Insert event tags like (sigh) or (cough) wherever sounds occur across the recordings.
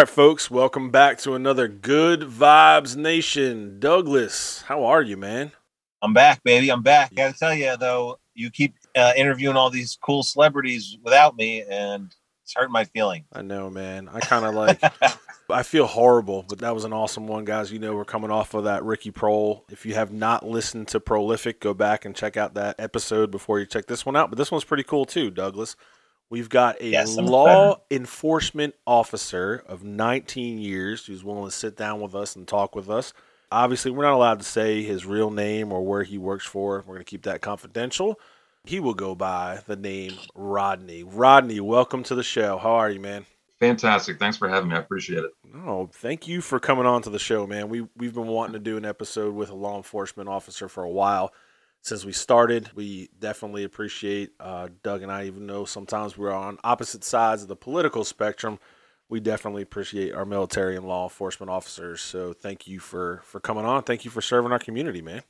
Right, folks, welcome back to another Good Vibes Nation. Douglas, how are you, man? I'm back, baby. I'm back. I Got to tell you though, you keep uh, interviewing all these cool celebrities without me, and it's hurting my feelings. I know, man. I kind of like, (laughs) I feel horrible, but that was an awesome one, guys. You know, we're coming off of that Ricky Prohl. If you have not listened to Prolific, go back and check out that episode before you check this one out. But this one's pretty cool too, Douglas. We've got a Yes, law excited. enforcement officer of 19 years who's willing to sit down with us and talk with us. Obviously, we're not allowed to say his real name or where he works for. We're going to keep that confidential. He will go by the name Rodney. Rodney, welcome to the show. How are you, man? Fantastic. Thanks for having me. I appreciate it. No, thank you for coming on to the show, man. We we've been wanting to do an episode with a law enforcement officer for a while since we started. We definitely appreciate uh, Doug and I, even though sometimes we're on opposite sides of the political spectrum. We definitely appreciate our military and law enforcement officers. So thank you for for coming on. Thank you for serving our community, man.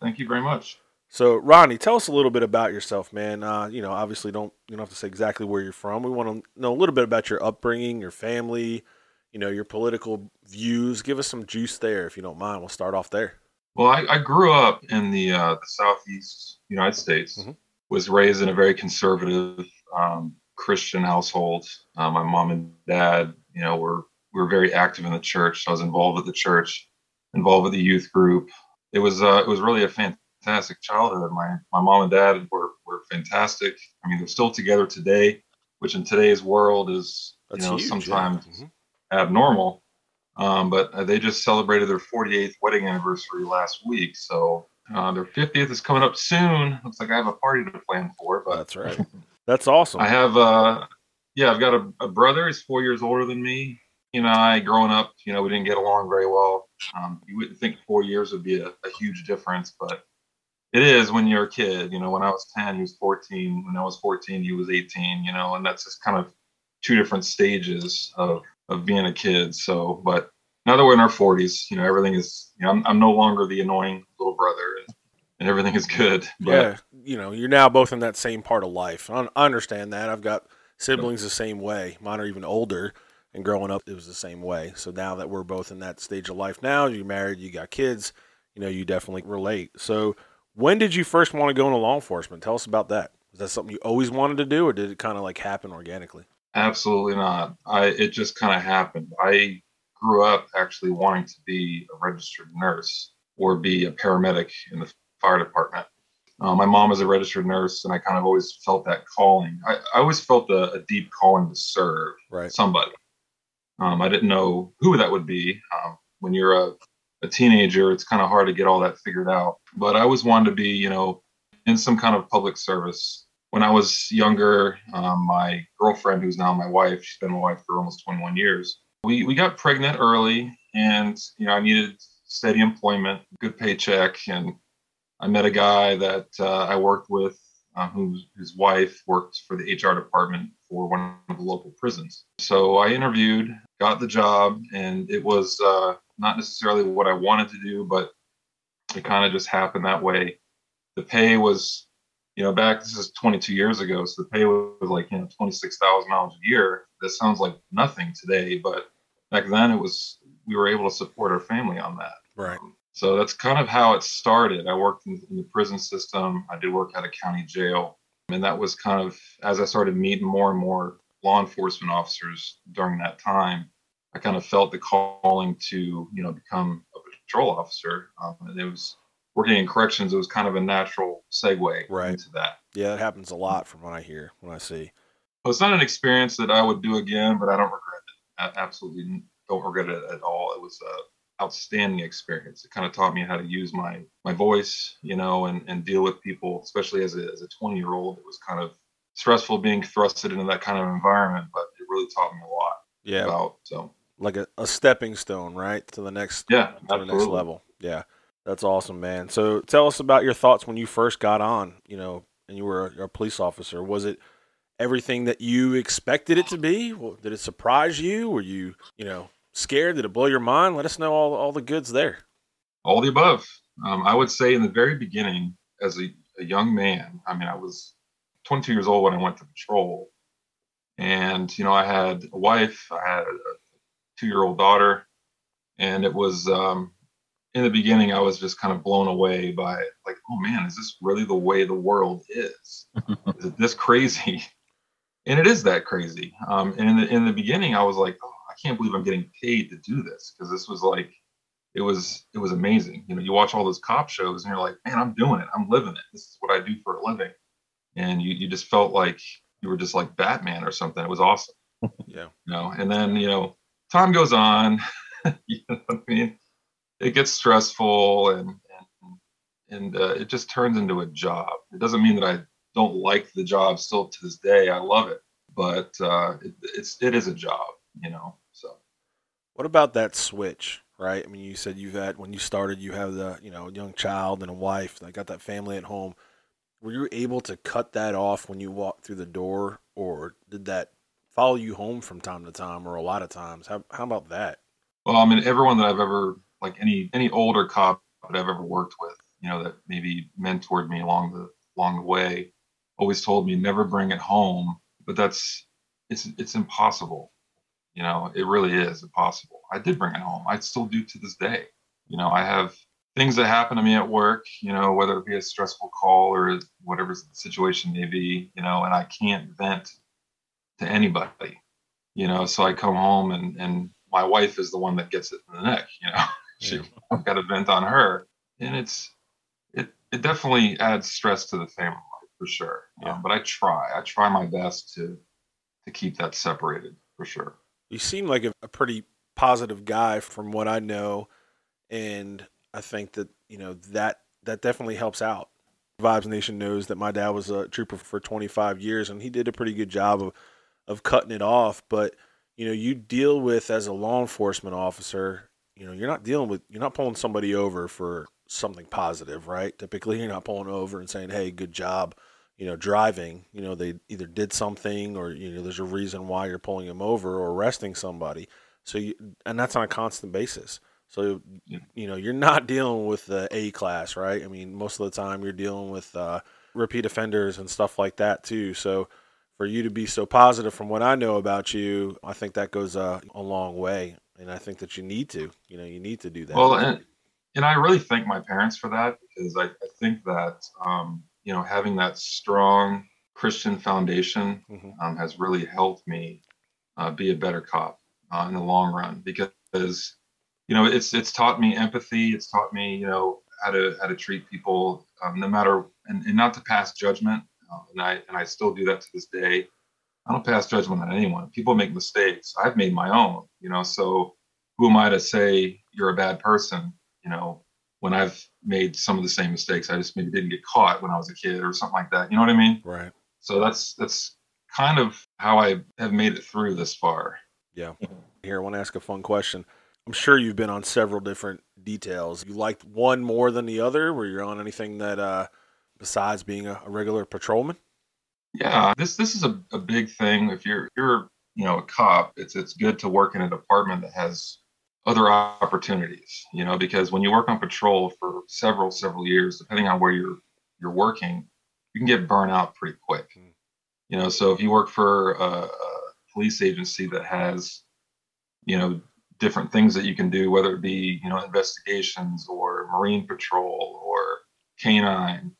Thank you very much. So, Ronnie, tell us a little bit about yourself, man. Uh, you know, obviously, don't you don't have to say exactly where you're from. We want to know a little bit about your upbringing, your family, you know, your political views. Give us some juice there, if you don't mind. We'll start off there. Well, I, I grew up in the, uh, the southeast United States. Mhm. Was raised in a very conservative um, Christian household. Uh, my mom and dad, you know, were were very active in the church. I was involved with the church, involved with the youth group. It was uh, it was really a fantastic childhood. My my mom and dad were were fantastic. I mean, they're still together today, which in today's world is That's you know huge. yeah. sometimes Mhm. abnormal. Um, but uh, they just celebrated their 48th wedding anniversary last week. So uh, their 50th is coming up soon. Looks like I have a party to plan for. But That's right. (laughs) That's awesome. I have, uh, yeah, I've got a, a brother. He's four years older than me. You know, I growing up, you know, we didn't get along very well. Um, you wouldn't think four years would be a, a huge difference, but it is when you're a kid. You know, when I was 10, he was 14. When I was 14, he was 18. You know, and that's just kind of two different stages of of being a kid. So, but now that we're in our 40s, you know, everything is. You know, I'm, I'm no longer the annoying little brother, and, and everything is good. (laughs) But yeah, you know, you're now both in that same part of life. I I understand that. I've got siblings the same way. Mine are even older, and growing up, it was the same way. So now that we're both in that stage of life now, you're married, you got kids, you know, you definitely relate. So when did you first want to go into law enforcement? Tell us about that. Was that something you always wanted to do, or did it kind of like happen organically? Absolutely not. I it just kind of happened. I grew up actually wanting to be a registered nurse or be a paramedic in the fire department. Uh, my mom is a registered nurse, and I kind of always felt that calling. I, I always felt a, a deep calling to serve Right. somebody. Um, I didn't know who that would be. Um, when you're a, a teenager, it's kind of hard to get all that figured out. But I always wanted to be, you know, in some kind of public service. When I was younger, um, my girlfriend, who's now my wife, she's been my wife for almost 21 years. We we got pregnant early, and you know, I needed steady employment, good paycheck, and I met a guy that uh, I worked with, uh, whose his wife worked for the HR department for one of the local prisons. So I interviewed, got the job, and it was uh, not necessarily what I wanted to do, but it kind of just happened that way. The pay was, you know, back this is 22 years ago, so the pay was like you know 26,000 dollars a year. That sounds like nothing today, but back then it was. We were able to support our family on that. Right. So that's kind of how it started. I worked in, in the prison system. I did work at a county jail. And that was kind of as I started meeting more and more law enforcement officers during that time, I kind of felt the calling to, you know, become a patrol officer. Um, and it was working in corrections, it was kind of a natural segue Right. into that. Yeah, it happens a lot from what I hear, when I see. Well, it's not an experience that I would do again, but I don't regret it. I absolutely don't regret it at all. It was a outstanding experience. It kind of taught me how to use my my voice, you know, and and deal with people, especially as a as a 20 year old. It was kind of stressful being thrusted into that kind of environment, but it really taught me a lot Yeah, about. So like a, a stepping stone, right, to the next yeah, to the next level. Yeah, that's awesome, man. So tell us about your thoughts when you first got on, you know, and you were a, a police officer. Was it everything that you expected it to be? Well, Did it surprise you? Were you, you know, scared? Did it blow your mind? Let us know all all the goods there. all the above. Um, I would say in the very beginning, as a, a young man, I mean, I was 22 years old when I went to patrol, and you know I had a wife, I had a two-year-old daughter, and it was um, in the beginning I was just kind of blown away by like, oh man, is this really the way the world is? (laughs) is it this crazy? And it is that crazy. Um, and in the in the beginning, I was like, oh, I can't believe I'm getting paid to do this because this was like, it was it was amazing. You know, you watch all those cop shows and you're like, man, I'm doing it. I'm living it. This is what I do for a living. And you you just felt like you were just like Batman or something. It was awesome. (laughs) Yeah. You know, and then you know, time goes on. (laughs) you know what I mean? It gets stressful and and and uh, it just turns into a job. It doesn't mean that I don't like the job still to this day. I love it, but uh, it, it's it is a job, you know. So, what about that switch? Right. I mean, you said you've had when you started, you have the you know a young child and a wife. I got that family at home. Were you able to cut that off when you walked through the door, or did that follow you home from time to time, or a lot of times? How how about that? Well, I mean, everyone that I've ever like any any older cop that I've ever worked with, you know, that maybe mentored me along the along the way, always told me never bring it home. But that's it's it's impossible. You know, it really is impossible. I did bring it home. I still do to this day. You know, I have things that happen to me at work, you know, whether it be a stressful call or whatever the situation may be, you know, and I can't vent to anybody, you know, so I come home and, and my wife is the one that gets it in the neck, you know, she. Got a vent on her and it's, it, it definitely adds stress to the family for sure. Yeah. Um, but I try, I try my best to, to keep that separated for sure. You seem like a, a pretty positive guy from what I know. And I think that you know that that definitely helps out. Vibes Nation knows that my dad was a trooper for 25 years, and he did a pretty good job of of cutting it off. But you know, you deal with as a law enforcement officer, you know, you're not dealing with you're not pulling somebody over for something positive, right? Typically, you're not pulling over and saying, "Hey, good job." You know, driving. You know, they either did something, or you know, there's a reason why you're pulling them over or arresting somebody. So, you, and that's on a constant basis. So you know you're not dealing with the A class, right? I mean, most of the time you're dealing with uh, repeat offenders and stuff like that too. So for you to be so positive, from what I know about you, I think that goes uh, a long way, and I think that you need to. You know, you need to do that. Well, and, and I really thank my parents for that because I, I think that um, you know having that strong Christian foundation mm-hmm. um, has really helped me uh, be a better cop uh, in the long run because you know, it's it's taught me empathy. It's taught me, you know, how to how to treat people, um, no matter and, and not to pass judgment. Um, and I and I still do that to this day. I don't pass judgment on anyone. People make mistakes. I've made my own. You know, so who am I to say you're a bad person? You know, when I've made some of the same mistakes, I just maybe didn't get caught when I was a kid or something like that. You know what I mean? Right. So that's that's kind of how I have made it through this far. Yeah. Here, I want to ask a fun question. I'm sure you've been on several different details. You liked one more than the other? Were you on anything that, uh, besides being a, a regular patrolman? Yeah, this this is a, a big thing. If you're you're you know a cop, it's it's good to work in a department that has other opportunities. You know, because when you work on patrol for several several years, depending on where you're you're working, you can get burnt out pretty quick. Mm. You know, so if you work for a, a police agency that has you know different things that you can do, whether it be you know investigations or marine patrol or canine,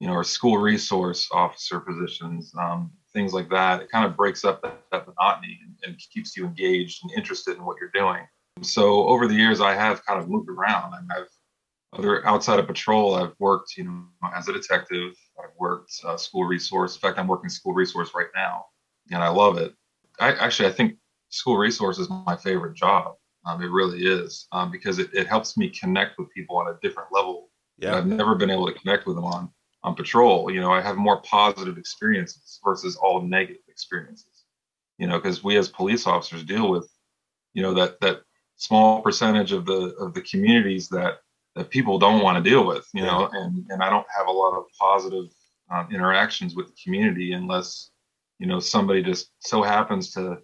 you know, or school resource officer positions, um, things like that. It kind of breaks up that, that monotony and, and, keeps you engaged and interested in what you're doing. So over the years, I have kind of moved around. I mean, I've other outside of patrol, I've worked, you know, as a detective. I've worked uh, school resource. In fact, I'm working school resource right now, and I love it. I actually, I think school resource is my favorite job. Um, it really is um, because it, it helps me connect with people on a different level. Yeah. I've never been able to connect with them on on patrol. You know, I have more positive experiences versus all negative experiences. You know, because we as police officers deal with, you know, that that small percentage of the of the communities that that people don't want to deal with. You know, and and I don't have a lot of positive um, interactions with the community unless you know somebody just so happens to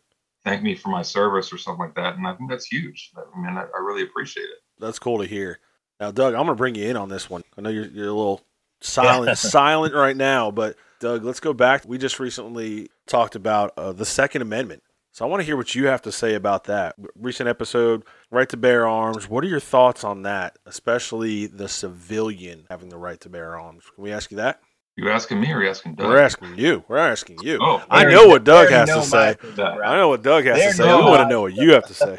thank me for my service or something like that. And I think that's huge. I mean, I, I really appreciate it. That's cool to hear. Now, Doug, I'm going to bring you in on this one. I know you're, you're a little silent, (laughs) silent right now, but Doug, let's go back. We just recently talked about uh, the Second Amendment. So I want to hear what you have to say about that. Recent episode, right to bear arms. What are your thoughts on that, especially the civilian having the right to bear arms? Can we ask you that? You asking me or you asking Doug? We're asking you. We're asking you. Oh, I know what. Doug has to say. I know what Doug has There to say. We want to know what you have to say.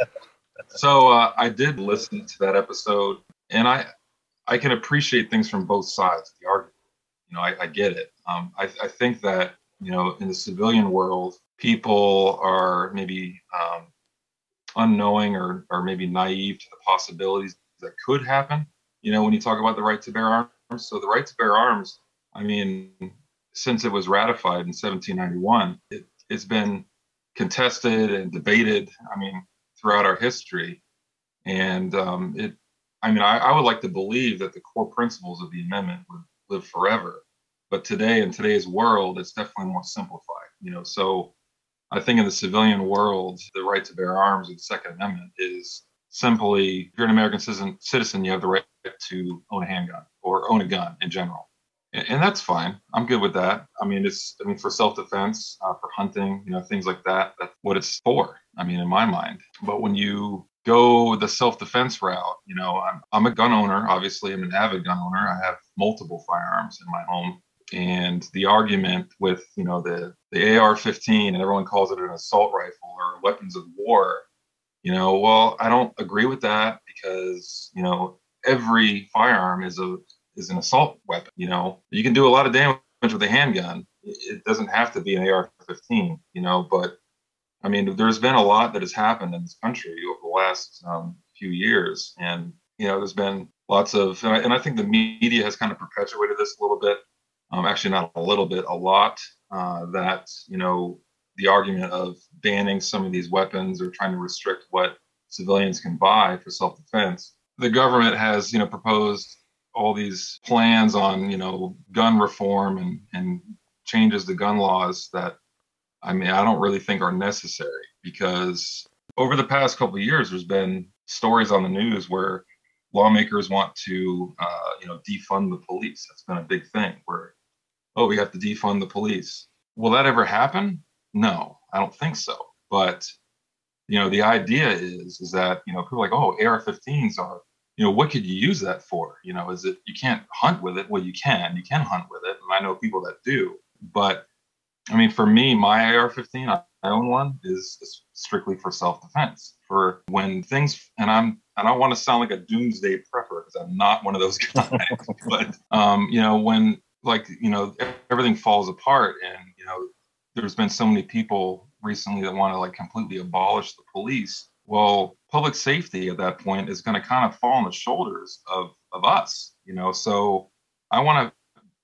So uh, I did listen to that episode, and I I can appreciate things from both sides of the argument. You know, I, I get it. Um, I, I think that you know in the civilian world, people are maybe um, unknowing or or maybe naive to the possibilities that could happen. You know, when you talk about the right to bear arms. So the right to bear arms, I mean, since it was ratified in 1791, it, it's been contested and debated. I mean, throughout our history. And um, it, I mean, I, I would like to believe that the core principles of the amendment would live forever. But today, in today's world, it's definitely more simplified. You know, so I think in the civilian world, the right to bear arms and the Second Amendment is simply if you're an American citizen, citizen, you have the right to own a handgun or own a gun in general. And, and that's fine. I'm good with that. I mean, it's, I mean, for self defense, uh, for hunting, you know, things like that, that's what it's for. I mean, in my mind. But when you go the self defense route, you know, I'm, I'm a gun owner. Obviously, I'm an avid gun owner. I have multiple firearms in my home. And the argument with, you know, the, the AR 15 and everyone calls it an assault rifle or weapons of war, you know, well, I don't agree with that because, you know, every firearm is a is an assault weapon. You know, you can do a lot of damage with a handgun. It doesn't have to be an AR-15. You know, but I mean, there's been a lot that has happened in this country over the last um, few years, and you know, there's been lots of, and I, and I think the media has kind of perpetuated this a little bit. Um, actually, not a little bit, a lot. Uh, that you know, the argument of banning some of these weapons or trying to restrict what civilians can buy for self-defense. The government has, you know, proposed all these plans on, you know, gun reform and and changes to gun laws that I mean, I don't really think are necessary because over the past couple years, there's been stories on the news where lawmakers want to, uh, you know, defund the police. That's been a big thing where, oh, we have to defund the police. Will that ever happen? No, I don't think so. But you know, the idea is is that you know people are like, oh, AR-15s are, you know, what could you use that for? You know, is it you can't hunt with it? Well, you can. You can hunt with it, and I know people that do. But I mean, for me, my AR-15, I I own one, is, is strictly for self-defense. For when things, and I'm, I don't want to sound like a doomsday prepper because I'm not one of those (laughs) guys. but um, you know, when like you know everything falls apart, and you know, there's been so many people recently that want to like completely abolish the police. Well, public safety at that point is going to kind of fall on the shoulders of of us. You know, so I want to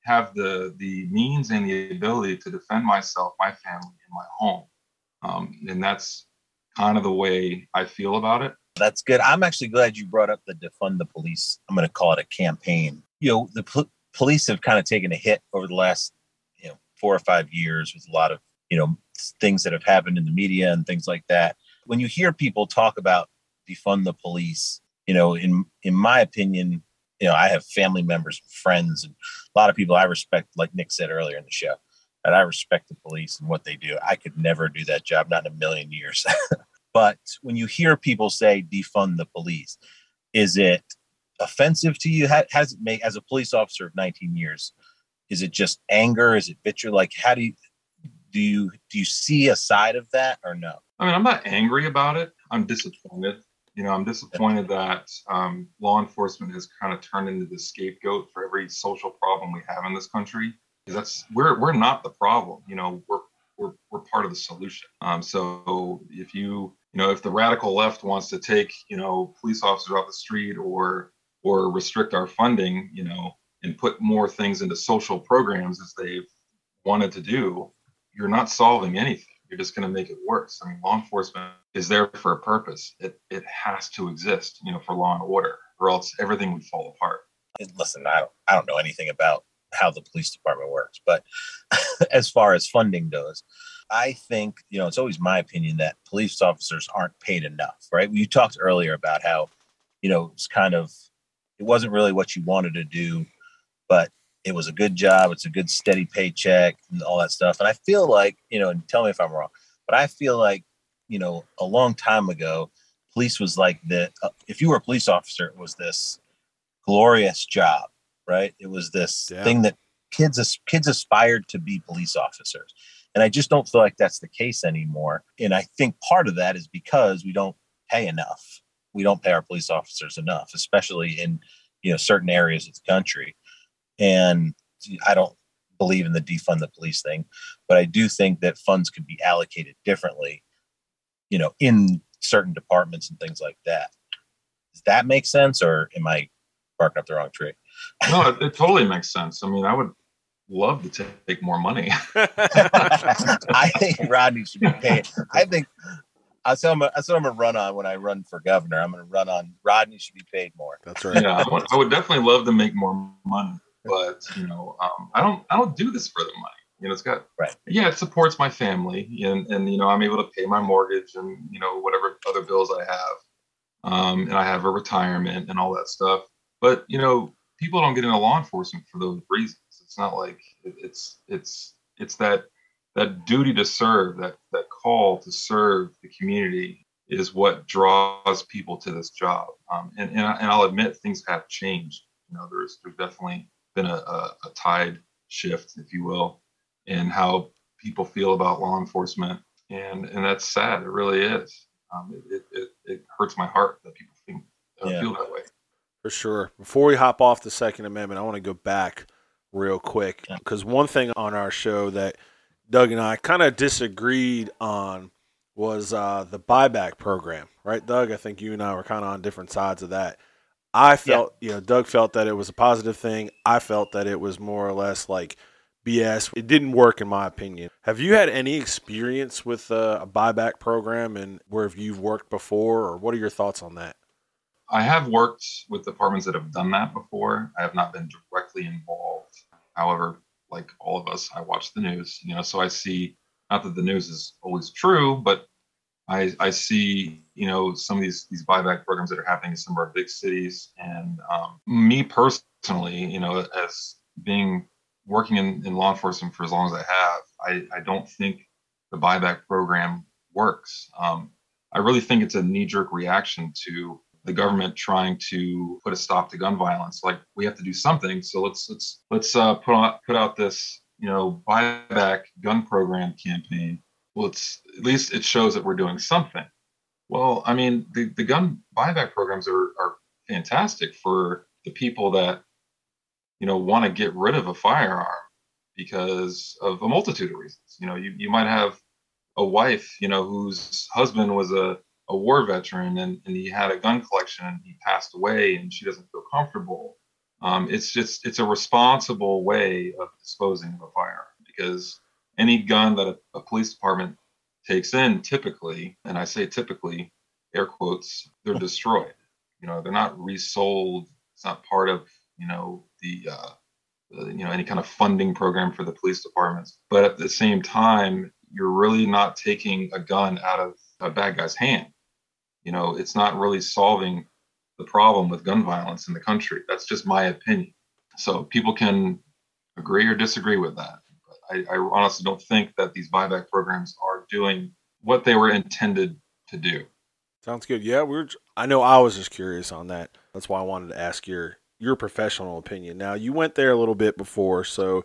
have the the means and the ability to defend myself, my family, and my home. Um, and that's kind of the way I feel about it. That's good. I'm actually glad you brought up the defund the police. I'm going to call it a campaign. You know, the pol- police have kind of taken a hit over the last, you know, four or five years with a lot of, you know, things that have happened in the media and things like that. When you hear people talk about defund the police, you know, in in my opinion, you know, I have family members, and friends, and a lot of people I respect, like Nick said earlier in the show, that I respect the police and what they do. I could never do that job, not in a million years. (laughs) but when you hear people say defund the police, is it offensive to you? Ha- Has it made as a police officer of 19 years? Is it just anger? Is it vitriol? Like, how do you do you do you see a side of that or no? I mean, I'm not angry about it. I'm disappointed. You know, I'm disappointed that um, law enforcement has kind of turned into the scapegoat for every social problem we have in this country. Because that's we're we're not the problem. You know, we're we're we're part of the solution. Um, so if you you know if the radical left wants to take you know police officers off the street or or restrict our funding, you know, and put more things into social programs as they've wanted to do, you're not solving anything. You're just going to make it worse. I mean, law enforcement is there for a purpose. It it has to exist, you know, for law and order, or else everything would fall apart. Listen, I don't I don't know anything about how the police department works, but (laughs) as far as funding goes, I think you know it's always my opinion that police officers aren't paid enough. Right? You talked earlier about how you know it's kind of it wasn't really what you wanted to do, but it was a good job. It's a good steady paycheck and all that stuff. And I feel like, you know, and tell me if I'm wrong, but I feel like, you know, a long time ago, police was like the, uh, if you were a police officer, it was this glorious job, right? It was this Yeah. thing that kids, kids aspired to be police officers. And I just don't feel like that's the case anymore. And I think part of that is because we don't pay enough. We don't pay our police officers enough, especially in, you know, certain areas of the country and I don't believe in the defund the police thing, but I do think that funds could be allocated differently, you know, in certain departments and things like that. Does that make sense, or am I barking up the wrong tree? no, it, it totally makes sense. I mean, I would love to take more money. (laughs) I think Rodney should be paid. I think that's what, I'm, that's what I'm gonna run on when I run for governor. I'm gonna run on Rodney should be paid more. That's right. yeah, I would, I would definitely love to make more money, but you know, um, I don't. I don't do this for the money. You know, it's got Right. Yeah, it supports my family, and and you know, I'm able to pay my mortgage and you know whatever other bills I have, um, and I have a retirement and all that stuff. But you know, people don't get into law enforcement for those reasons. It's not like it, it's it's it's that that duty to serve, that that call to serve the community is what draws people to this job. Um, and, and, I, and I'll admit things have changed. You know, there's there's definitely been a, a, a tide shift, if you will, in how people feel about law enforcement, and and that's sad. It really is. Um, it, it, it, hurts my heart that people think uh, Yeah. feel that way. For sure. Before we hop off the Second Amendment, I want to go back real quick because one thing on our show that Doug and I kind of disagreed on was uh, the buyback program, right, Doug? I think you and I were kind of on different sides of that. I felt, you know, Doug felt that it was a positive thing. I felt that it was more or less like BS. It didn't work, in my opinion. Have you had any experience with uh, a buyback program and where have you worked before, or what are your thoughts on that? I have worked with departments that have done that before. I have not been directly involved. However, like all of us, I watch the news, you know, so I see not that the news is always true, but I I see, you know, some of these these buyback programs that are happening in some of our big cities. And um, me personally, you know, as being working in, in law enforcement for as long as I have, I, I don't think the buyback program works. Um, I really think it's a knee jerk reaction to the government trying to put a stop to gun violence. Like we have to do something. So let's let's let's uh, put out put out this you know buyback gun program campaign. Well, it's at least it shows that we're doing something. Well, I mean the, the gun buyback programs are are fantastic for the people that you know want to get rid of a firearm because of a multitude of reasons. You know, you, you might have a wife, you know, whose husband was a a war veteran and, and he had a gun collection and he passed away and she doesn't feel comfortable. Um, it's just it's a responsible way of disposing of a firearm because any gun that a, a police department takes in typically, and I say typically, air quotes, they're destroyed. You know, they're not resold. It's not part of you know the uh, you know any kind of funding program for the police departments. But at the same time, you're really not taking a gun out of a bad guy's hand. You know, it's not really solving the problem with gun violence in the country. That's just my opinion. So people can agree or disagree with that. I, I honestly don't think that these buyback programs are doing what they were intended to do. Sounds good. Yeah, we're. I know I was just curious on that. That's why I wanted to ask your your professional opinion. Now you went there a little bit before, so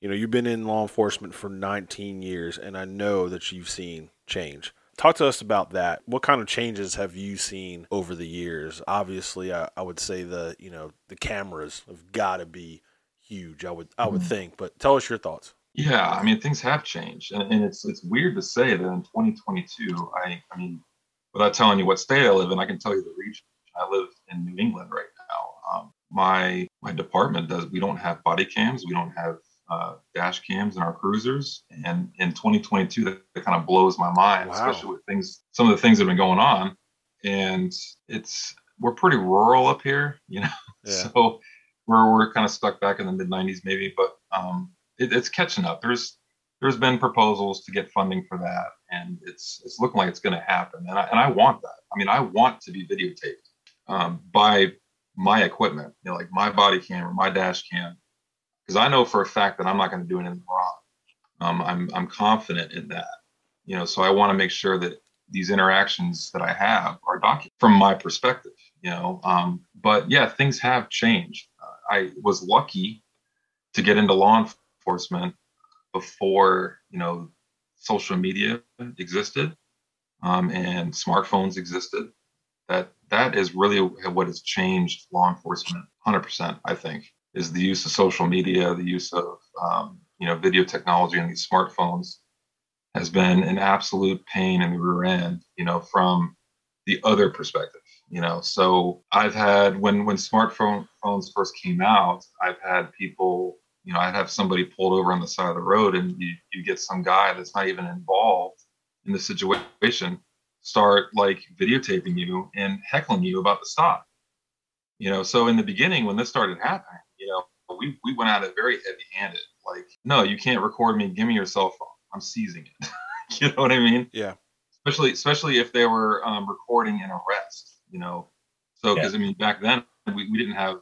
you know you've been in law enforcement for 19 years, and I know that you've seen change. Talk to us about that. What kind of changes have you seen over the years? Obviously, I, I would say the you know the cameras have got to be huge. I would I would mm-hmm. think, but tell us your thoughts. Yeah, I mean things have changed, and, and it's it's weird to say that in 2022. I I mean, without telling you what state I live in, I can tell you the region. I live in New England right now. Um, my my department does. We don't have body cams. We don't have uh, dash cams in our cruisers. And in 2022, that, that kind of blows my mind, Wow. especially with things, some of the things that have been going on. And it's we're pretty rural up here, you know. (laughs) Yeah. So we're we're kind of stuck back in the mid 90s maybe, but um, it, it's catching up. There's there's been proposals to get funding for that, and it's it's looking like it's going to happen. And I, and I want that. I mean, I want to be videotaped um, by my equipment, you know, like my body camera, my dash cam, because I know for a fact that I'm not going to do anything wrong. Um, I'm I'm confident in that, you know. So I want to make sure that these interactions that I have are documented from my perspective, you know. Um, but yeah, things have changed. Uh, I was lucky to get into law enforcement before you know social media existed um, and smartphones existed. That that is really what has changed law enforcement 100%. I think is the use of social media, the use of um, you know video technology and these smartphones has been an absolute pain in the rear end. You know from the other perspective. You know, so I've had when when smartphone phones first came out, I've had people you know, I'd have somebody pulled over on the side of the road and you, you get some guy that's not even involved in the situation start like videotaping you and heckling you about the stop. You know, so in the beginning when this started happening, you know, we, we went at it very heavy handed. Like, no, you can't record me. Give me your cell phone. I'm seizing it. (laughs) you know what I mean? Yeah. Especially, especially if they were um, recording an arrest, you know? So, cause yeah. I mean, back then we, we didn't have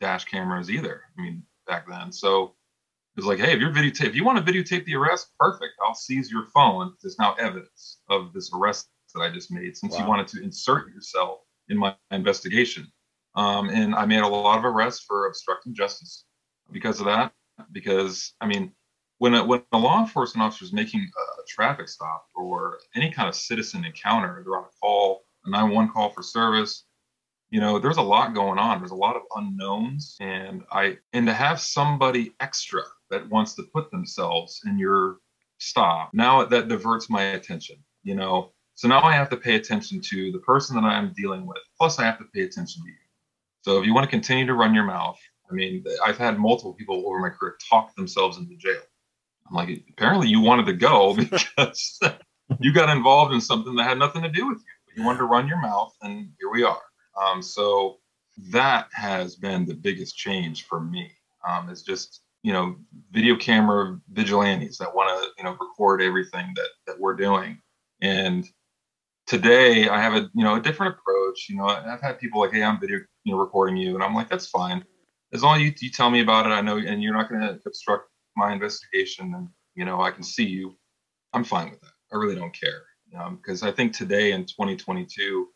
dash cameras either. I mean, back then. So it was like, hey, if you're videotape, if you want to videotape the arrest, perfect. I'll seize your phone. There's now evidence of this arrest that I just made since wow. you wanted to insert yourself in my investigation. Um, and I made a lot of arrests for obstructing justice because of that. Because I mean, when a, when a law enforcement officer is making a, a traffic stop or any kind of citizen encounter, they're on a call, a 911 call for service, you know there's a lot going on. There's a lot of unknowns and i and to have somebody extra that wants to put themselves in your stop now that diverts my attention you know? So now i have to pay attention to the person that i'm dealing with plus i have to pay attention to you. So if you want to continue to run your mouth i mean i've had multiple people over my career talk themselves into jail. I'm like apparently you wanted to go (laughs) because you got involved in something that had nothing to do with you. You wanted to run your mouth and here we are um, so that has been the biggest change for me. Um, is just you know video camera vigilantes that want to you know record everything that that we're doing. And today I have a you know a different approach. You know I've had people like, hey, I'm video you know recording you, and I'm like, that's fine as long as you, you tell me about it. I know, and you're not going to obstruct my investigation, and you know I can see you. I'm fine with that. I really don't care because um, I think today in 2022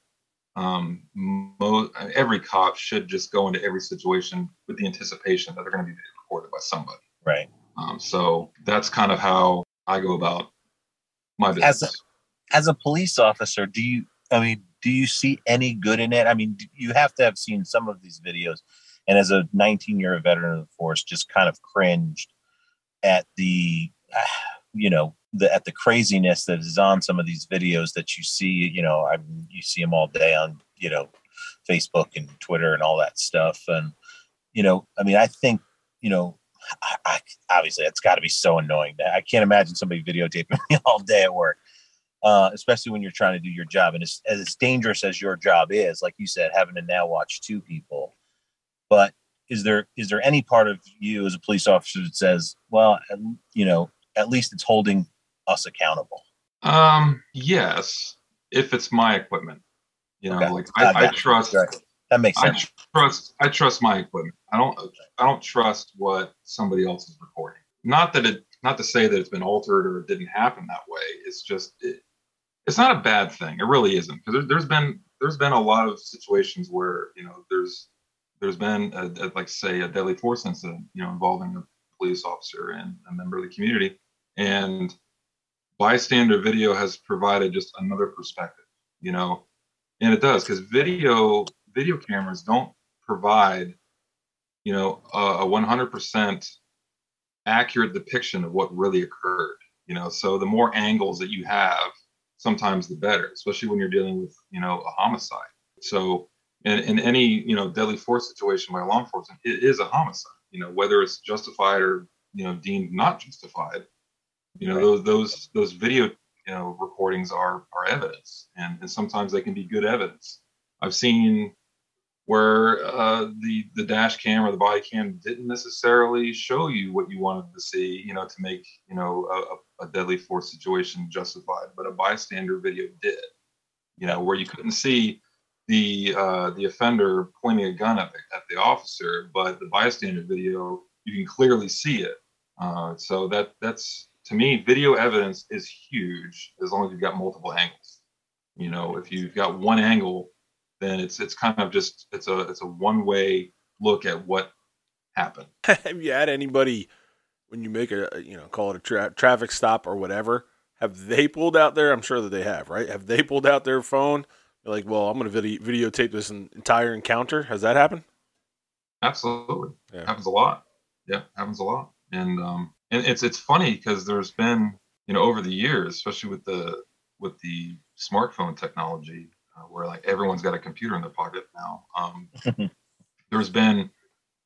um, mo- every cop should just go into every situation with the anticipation that they're going to be recorded by somebody. Right. Um, so that's kind of how I go about my business. As a, as a police officer, do you? I mean, do you see any good in it? I mean, you have to have seen some of these videos, and as a 19 year veteran of the force, just kind of cringed at the, you know, the at the craziness that is on some of these videos that you see you know i you see them all day on you know facebook and twitter and all that stuff. And you know i mean i think you know I, I obviously it's got to be so annoying that i can't imagine somebody videotaping (laughs) me all day at work uh, especially when you're trying to do your job. And as, as dangerous as your job is like you said having to now watch two people. But is there is there any part of you as a police officer that says well you know at least it's holding us accountable? Um, yes, if it's my equipment. You know, okay. like I, I trust. Right. That makes sense. I trust. I trust my equipment. I don't. I don't trust what somebody else is recording. Not that it. Not to say that it's been altered or it didn't happen that way. It's just. It, it's not a bad thing. It really isn't because there, there's been there's been a lot of situations where you know there's there's been a, a, like say a deadly force incident you know involving a police officer and a member of the community and bystander video has provided just another perspective, you know, and it does because video video cameras don't provide, you know, a, a 100% accurate depiction of what really occurred. You know, so the more angles that you have, sometimes the better, especially when you're dealing with, you know, a homicide. So in, in any, you know, deadly force situation by law enforcement, it is a homicide. You know, whether it's justified or you know deemed not justified you know, right. those those those video you know recordings are are evidence, and, and sometimes they can be good evidence. I've seen where uh, the the dash cam or the body cam didn't necessarily show you what you wanted to see, you know, to make you know a, a deadly force situation justified, but a bystander video did, you know, where you couldn't see the uh, the offender pointing a gun at the, at the officer, but the bystander video you can clearly see it. Uh, so that that's to me, video evidence is huge as long as you've got multiple angles. You know, if you've got one angle, then it's it's kind of just it's a it's a one way look at what happened. (laughs) have you had anybody when you make a you know call it a tra- traffic stop or whatever? Have they pulled out their? I'm sure that they have, right? Have they pulled out their phone? They're like, well, I'm going to video- videotape this entire encounter. Has that happened? Absolutely, yeah. happens a lot. Yeah, happens a lot, and um, and it's it's funny because there's been you know over the years, especially with the with the smartphone technology, uh, where like everyone's got a computer in their pocket now. Um, (laughs) there's been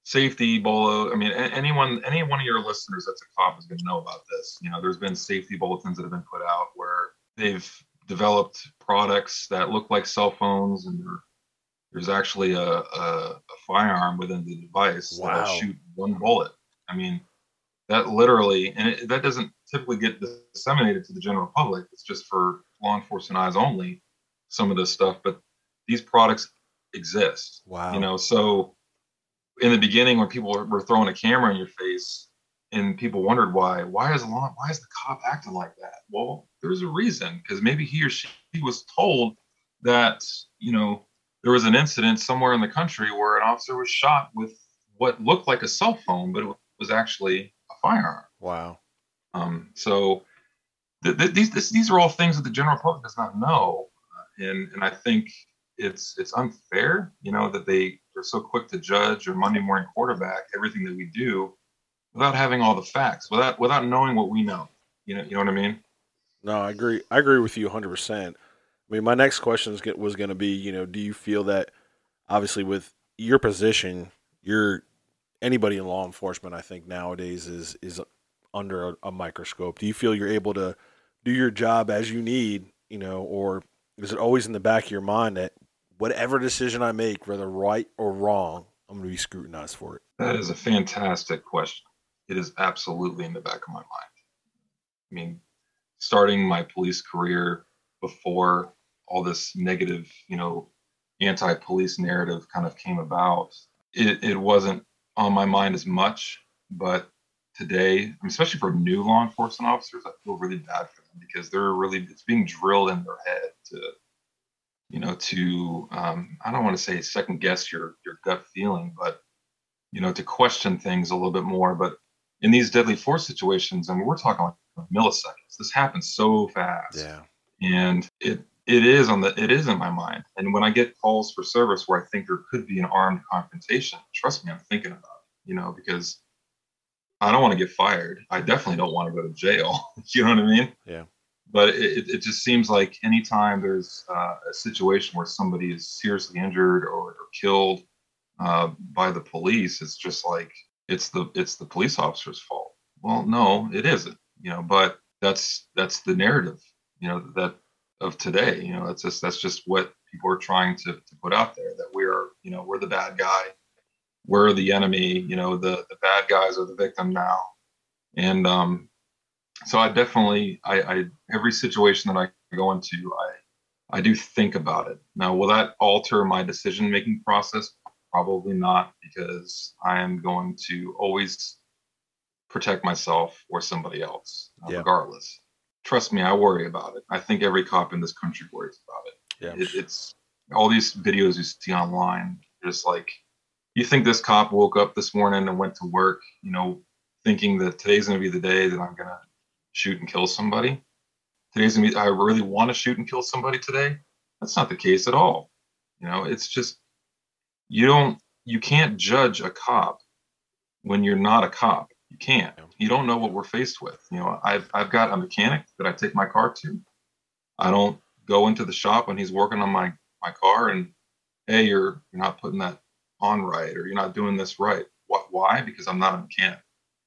safety bolo. I mean, anyone, any one of your listeners that's a cop is going to know about this. You know, there's been safety bulletins that have been put out where they've developed products that look like cell phones, and there's actually a, a, a, firearm within the device wow. that'll shoot one bullet. I mean, that literally, and it, that doesn't typically get disseminated to the general public. It's just for law enforcement eyes only. Some of this stuff, but these products exist. Wow. You know, so in the beginning when people were, throwing a camera in your face and people wondered why why is law why is the cop acting like that well there's a reason because maybe he or she was told that you know there was an incident somewhere in the country where an officer was shot with what looked like a cell phone but it was actually a firearm wow um, so th- th- these this, these are all things that the general public does not know uh, and and i think it's it's unfair you know that they are so quick to judge or Monday morning quarterback everything that we do without having all the facts, without without knowing what we know. You know, you know what I mean? No, I agree. I agree with you 100. percent I mean, my next question was going to be, you know, do you feel that obviously with your position, you're anybody in law enforcement, I think nowadays is is under a, a microscope. Do you feel you're able to do your job as you need, you know, or is it always in the back of your mind that whatever decision I make, whether right or wrong, I'm going to be scrutinized for it? That is a fantastic question. It is absolutely in the back of my mind. I mean, starting my police career before all this negative, you know, anti-police narrative kind of came about, it, it wasn't on my mind as much. But today, especially for new law enforcement officers, I feel really bad for them because they're really it's being drilled in their head to you know, to um, I don't want to say second guess your your gut feeling, but you know, to question things a little bit more. But in these deadly force situations, I mean, we're talking like milliseconds. This happens so fast. Yeah. And it it is on the it is in my mind. And when I get calls for service where I think there could be an armed confrontation, trust me, I'm thinking about it, you know, because I don't want to get fired. I definitely don't want to go to jail. (laughs) you know what I mean? Yeah but it, it just seems like anytime there's uh, a situation where somebody is seriously injured or, or killed uh, by the police, it's just like it's the it's the police officer's fault. Well, no, it isn't. You know, but that's that's the narrative. You know that of today. You know, that's just that's just what people are trying to, to put out there that we're you know we're the bad guy, we're the enemy. You know, the the bad guys are the victim now, and um, so I definitely, I, I every situation that I go into, I I do think about it. Now, will that alter my decision making process? Probably not, because I am going to always protect myself or somebody else, uh, yeah. regardless. Trust me, I worry about it. I think every cop in this country worries about it. Yeah. It, it's all these videos you see online. Just like you think this cop woke up this morning and went to work, you know, thinking that today's going to be the day that I'm going to shoot and kill somebody. Today's gonna be, I really want to shoot and kill somebody today. That's not the case at all. You know, it's just you don't you can't judge a cop when you're not a cop. You can't. You don't know what we're faced with. You know, I've I've got a mechanic that I take my car to. I don't go into the shop when he's working on my my car and hey, you're you're not putting that on right or you're not doing this right. What why? Because I'm not a mechanic.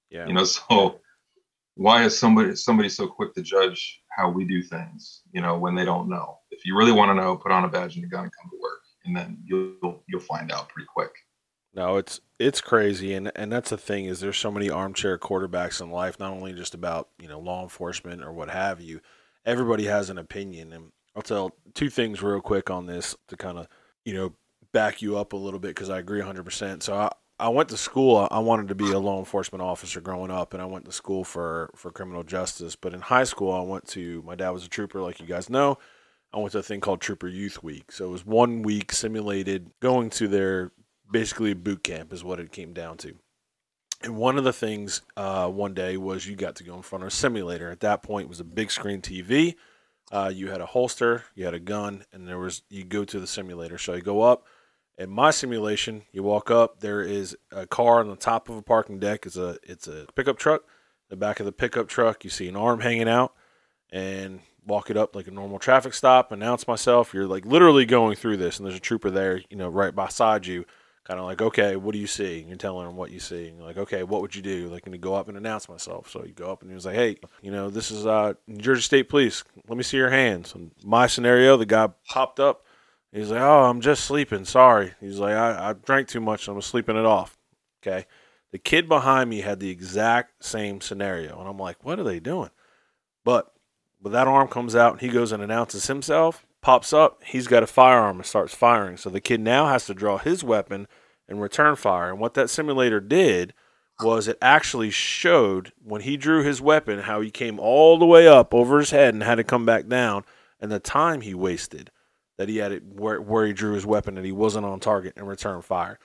Yeah. You know, so why is somebody somebody so quick to judge how we do things you know when they don't know if you really want to know put on a badge and a gun and come to work and then you'll you'll find out pretty quick no it's it's crazy and and that's the thing is there's so many armchair quarterbacks in life not only just about you know law enforcement or what have you everybody has an opinion and i'll tell two things real quick on this to kind of you know back you up a little bit because i agree 100% so I, I went to school. I wanted to be a law enforcement officer growing up, and I went to school for for criminal justice. But in high school, I went to my dad was a trooper, like you guys know. I went to a thing called Trooper Youth Week. So it was one week simulated going to their basically a boot camp is what it came down to. And one of the things uh, one day was you got to go in front of a simulator. At that point, it was a big screen TV. Uh, you had a holster, you had a gun, and there was you go to the simulator. So you go up in my simulation, you walk up. There is a car on the top of a parking deck. It's a it's a pickup truck. The back of the pickup truck, you see an arm hanging out, and walk it up like a normal traffic stop. Announce myself. You're like literally going through this, and there's a trooper there, you know, right beside you, kind of like, okay, what do you see? And you're telling him what you see. And like, okay, what would you do? Like, and to go up and announce myself. So you go up and he was like, hey, you know, this is uh, New Jersey State Police. Let me see your hands. And my scenario, the guy popped up He's like, "Oh, I'm just sleeping. Sorry." He's like, "I, I drank too much. I'm sleeping it off." Okay. The kid behind me had the exact same scenario, and I'm like, "What are they doing?" But but that arm comes out, and he goes and announces himself. Pops up. He's got a firearm and starts firing. So the kid now has to draw his weapon and return fire. And what that simulator did was it actually showed when he drew his weapon how he came all the way up over his head and had to come back down, and the time he wasted that he had it where, where he drew his weapon and he wasn't on target and returned fire.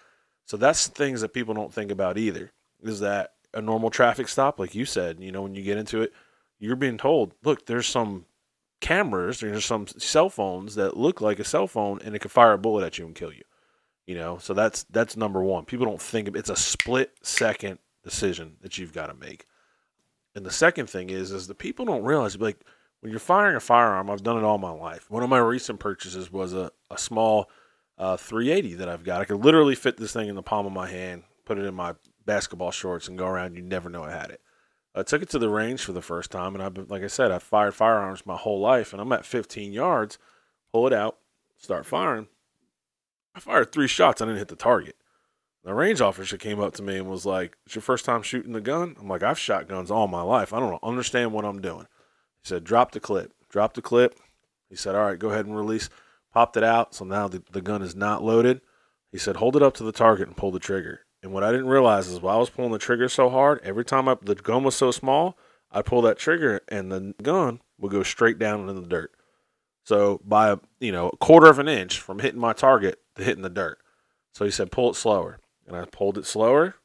So that's things that people don't think about either. Is that a normal traffic stop, like you said, you know, when you get into it, you're being told, look, there's some cameras, there's some cell phones that look like a cell phone and it can fire a bullet at you and kill you. You know, so that's that's number one. People don't think of, it's a split second decision that you've got to make. And the second thing is, is the people don't realize like when you're firing a firearm, I've done it all my life. One of my recent purchases was a, a small uh, 380 that I've got. I could literally fit this thing in the palm of my hand, put it in my basketball shorts, and go around. You never know I had it. I took it to the range for the first time, and I've been, like I said, I've fired firearms my whole life, and I'm at 15 yards. Pull it out, start firing. I fired three shots. I didn't hit the target. The range officer came up to me and was like, "It's your first time shooting the gun?" I'm like, "I've shot guns all my life. I don't understand what I'm doing." He said, drop the clip. Drop the clip. He said, all right, go ahead and release. Popped it out. So now the, the gun is not loaded. He said, hold it up to the target and pull the trigger. And what I didn't realize is while I was pulling the trigger so hard, every time I, the gun was so small, I'd pull that trigger and the gun would go straight down into the dirt. So by you know a quarter of an inch from hitting my target to hitting the dirt. So he said pull it slower, and I pulled it slower,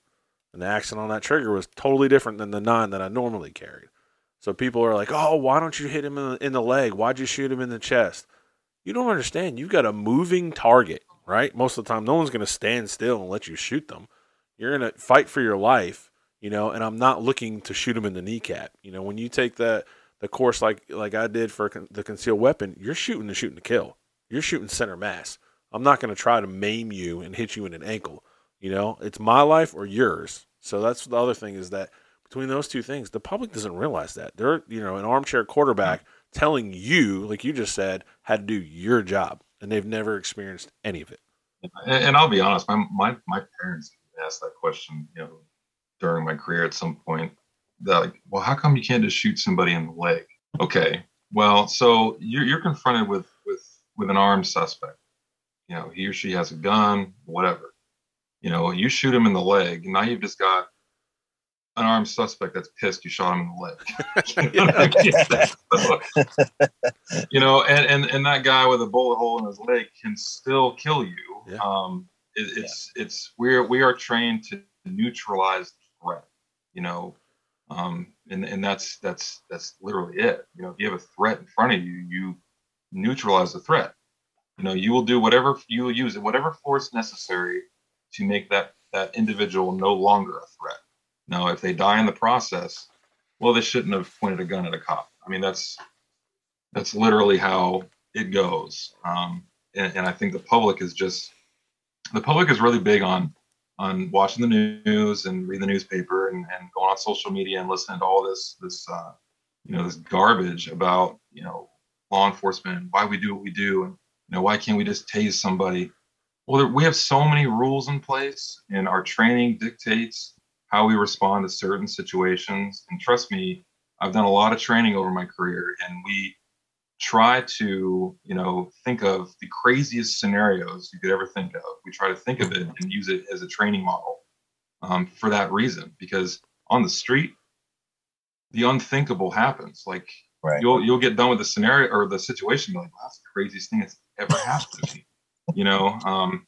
and the action on that trigger was totally different than the nine that I normally carried. So people are like, "Oh, why don't you hit him in the, in the leg? Why'd you shoot him in the chest?" You don't understand. You've got a moving target, right? Most of the time, no one's going to stand still and let you shoot them. You're going to fight for your life, you know. And I'm not looking to shoot him in the kneecap. You know, when you take that the course like like I did for the concealed weapon, you're shooting to shooting to kill. You're shooting center mass. I'm not going to try to maim you and hit you in an ankle. You know, it's my life or yours. So that's the other thing is that between those two things. The public doesn't realize that. They're, you know, an armchair quarterback telling you, like you just said, how to do your job, and they've never experienced any of it. And, and I'll be honest, my, my my parents asked that question, you know, during my career at some point. They're like, well, how come you can't just shoot somebody in the leg? Okay, well, so you're you're confronted with with with an armed suspect. You know, he or she has a gun, whatever. You know, you shoot him in the leg, now you've just got an armed suspect that's pissed you shot him in the leg. (laughs) you know, and, and and that guy with a bullet hole in his leg can still kill you. Yeah. Um, it, it's yeah. it's we're we are trained to neutralize threat. You know, um, and and that's that's that's literally it. You know, if you have a threat in front of you, you neutralize the threat. You know, you will do whatever you will use whatever force necessary to make that that individual no longer a threat. Now, if they die in the process, well, they shouldn't have pointed a gun at a cop. I mean, that's that's literally how it goes. Um, and, and I think the public is just the public is really big on on watching the news and reading the newspaper and, and going on social media and listening to all this this uh, you know this garbage about you know law enforcement and why we do what we do and you know why can't we just tase somebody well we have so many rules in place and our training dictates how we respond to certain situations. And trust me, I've done a lot of training over my career, and we try to, you know, think of the craziest scenarios you could ever think of. We try to think of it and use it as a training model. um, for that reason because on the street the unthinkable happens like Right. you'll you'll get done with the scenario or the situation like wow, that's the craziest thing that's ever happened to me you know um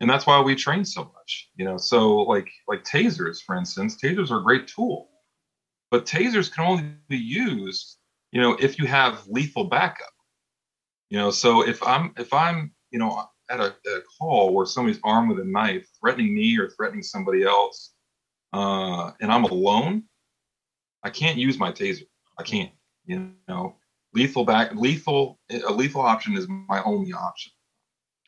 and that's why we train so much you know so like like tasers for instance tasers are a great tool but tasers can only be used you know if you have lethal backup you know so if i'm if i'm you know at a, at a call where somebody's armed with a knife threatening me or threatening somebody else uh and i'm alone i can't use my taser. I can't you know. Lethal back lethal a lethal option is my only option.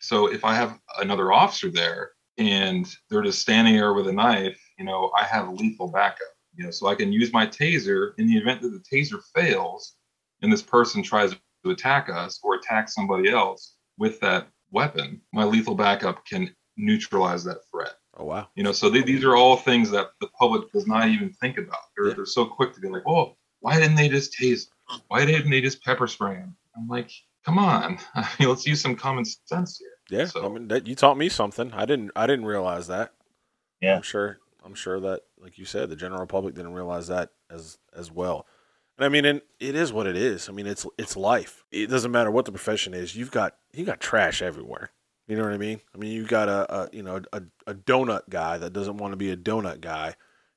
So if i have another officer there and they're just standing there with a knife you know i have lethal backup you know so i can use my taser in the event that the taser fails and this person tries to attack us or attack somebody else with that weapon my lethal backup can neutralize that threat Oh wow. you know so they, these are all things that the public does not even think about they're, Yeah. they're so quick to be like oh why didn't they just tase why didn't they just pepper spray him i'm like come on (laughs) I mean, let's use some common sense here Yeah. So- I mean that you taught me something. I didn't I didn't realize that. Yeah. I'm sure I'm sure that like you said, the general public didn't realize that as as well. And I mean and it is what it is. I mean it's it's life. It doesn't matter what the profession is. You've got you got trash everywhere. You know what I mean? I mean you got a, a you know a, a donut guy that doesn't want to be a donut guy,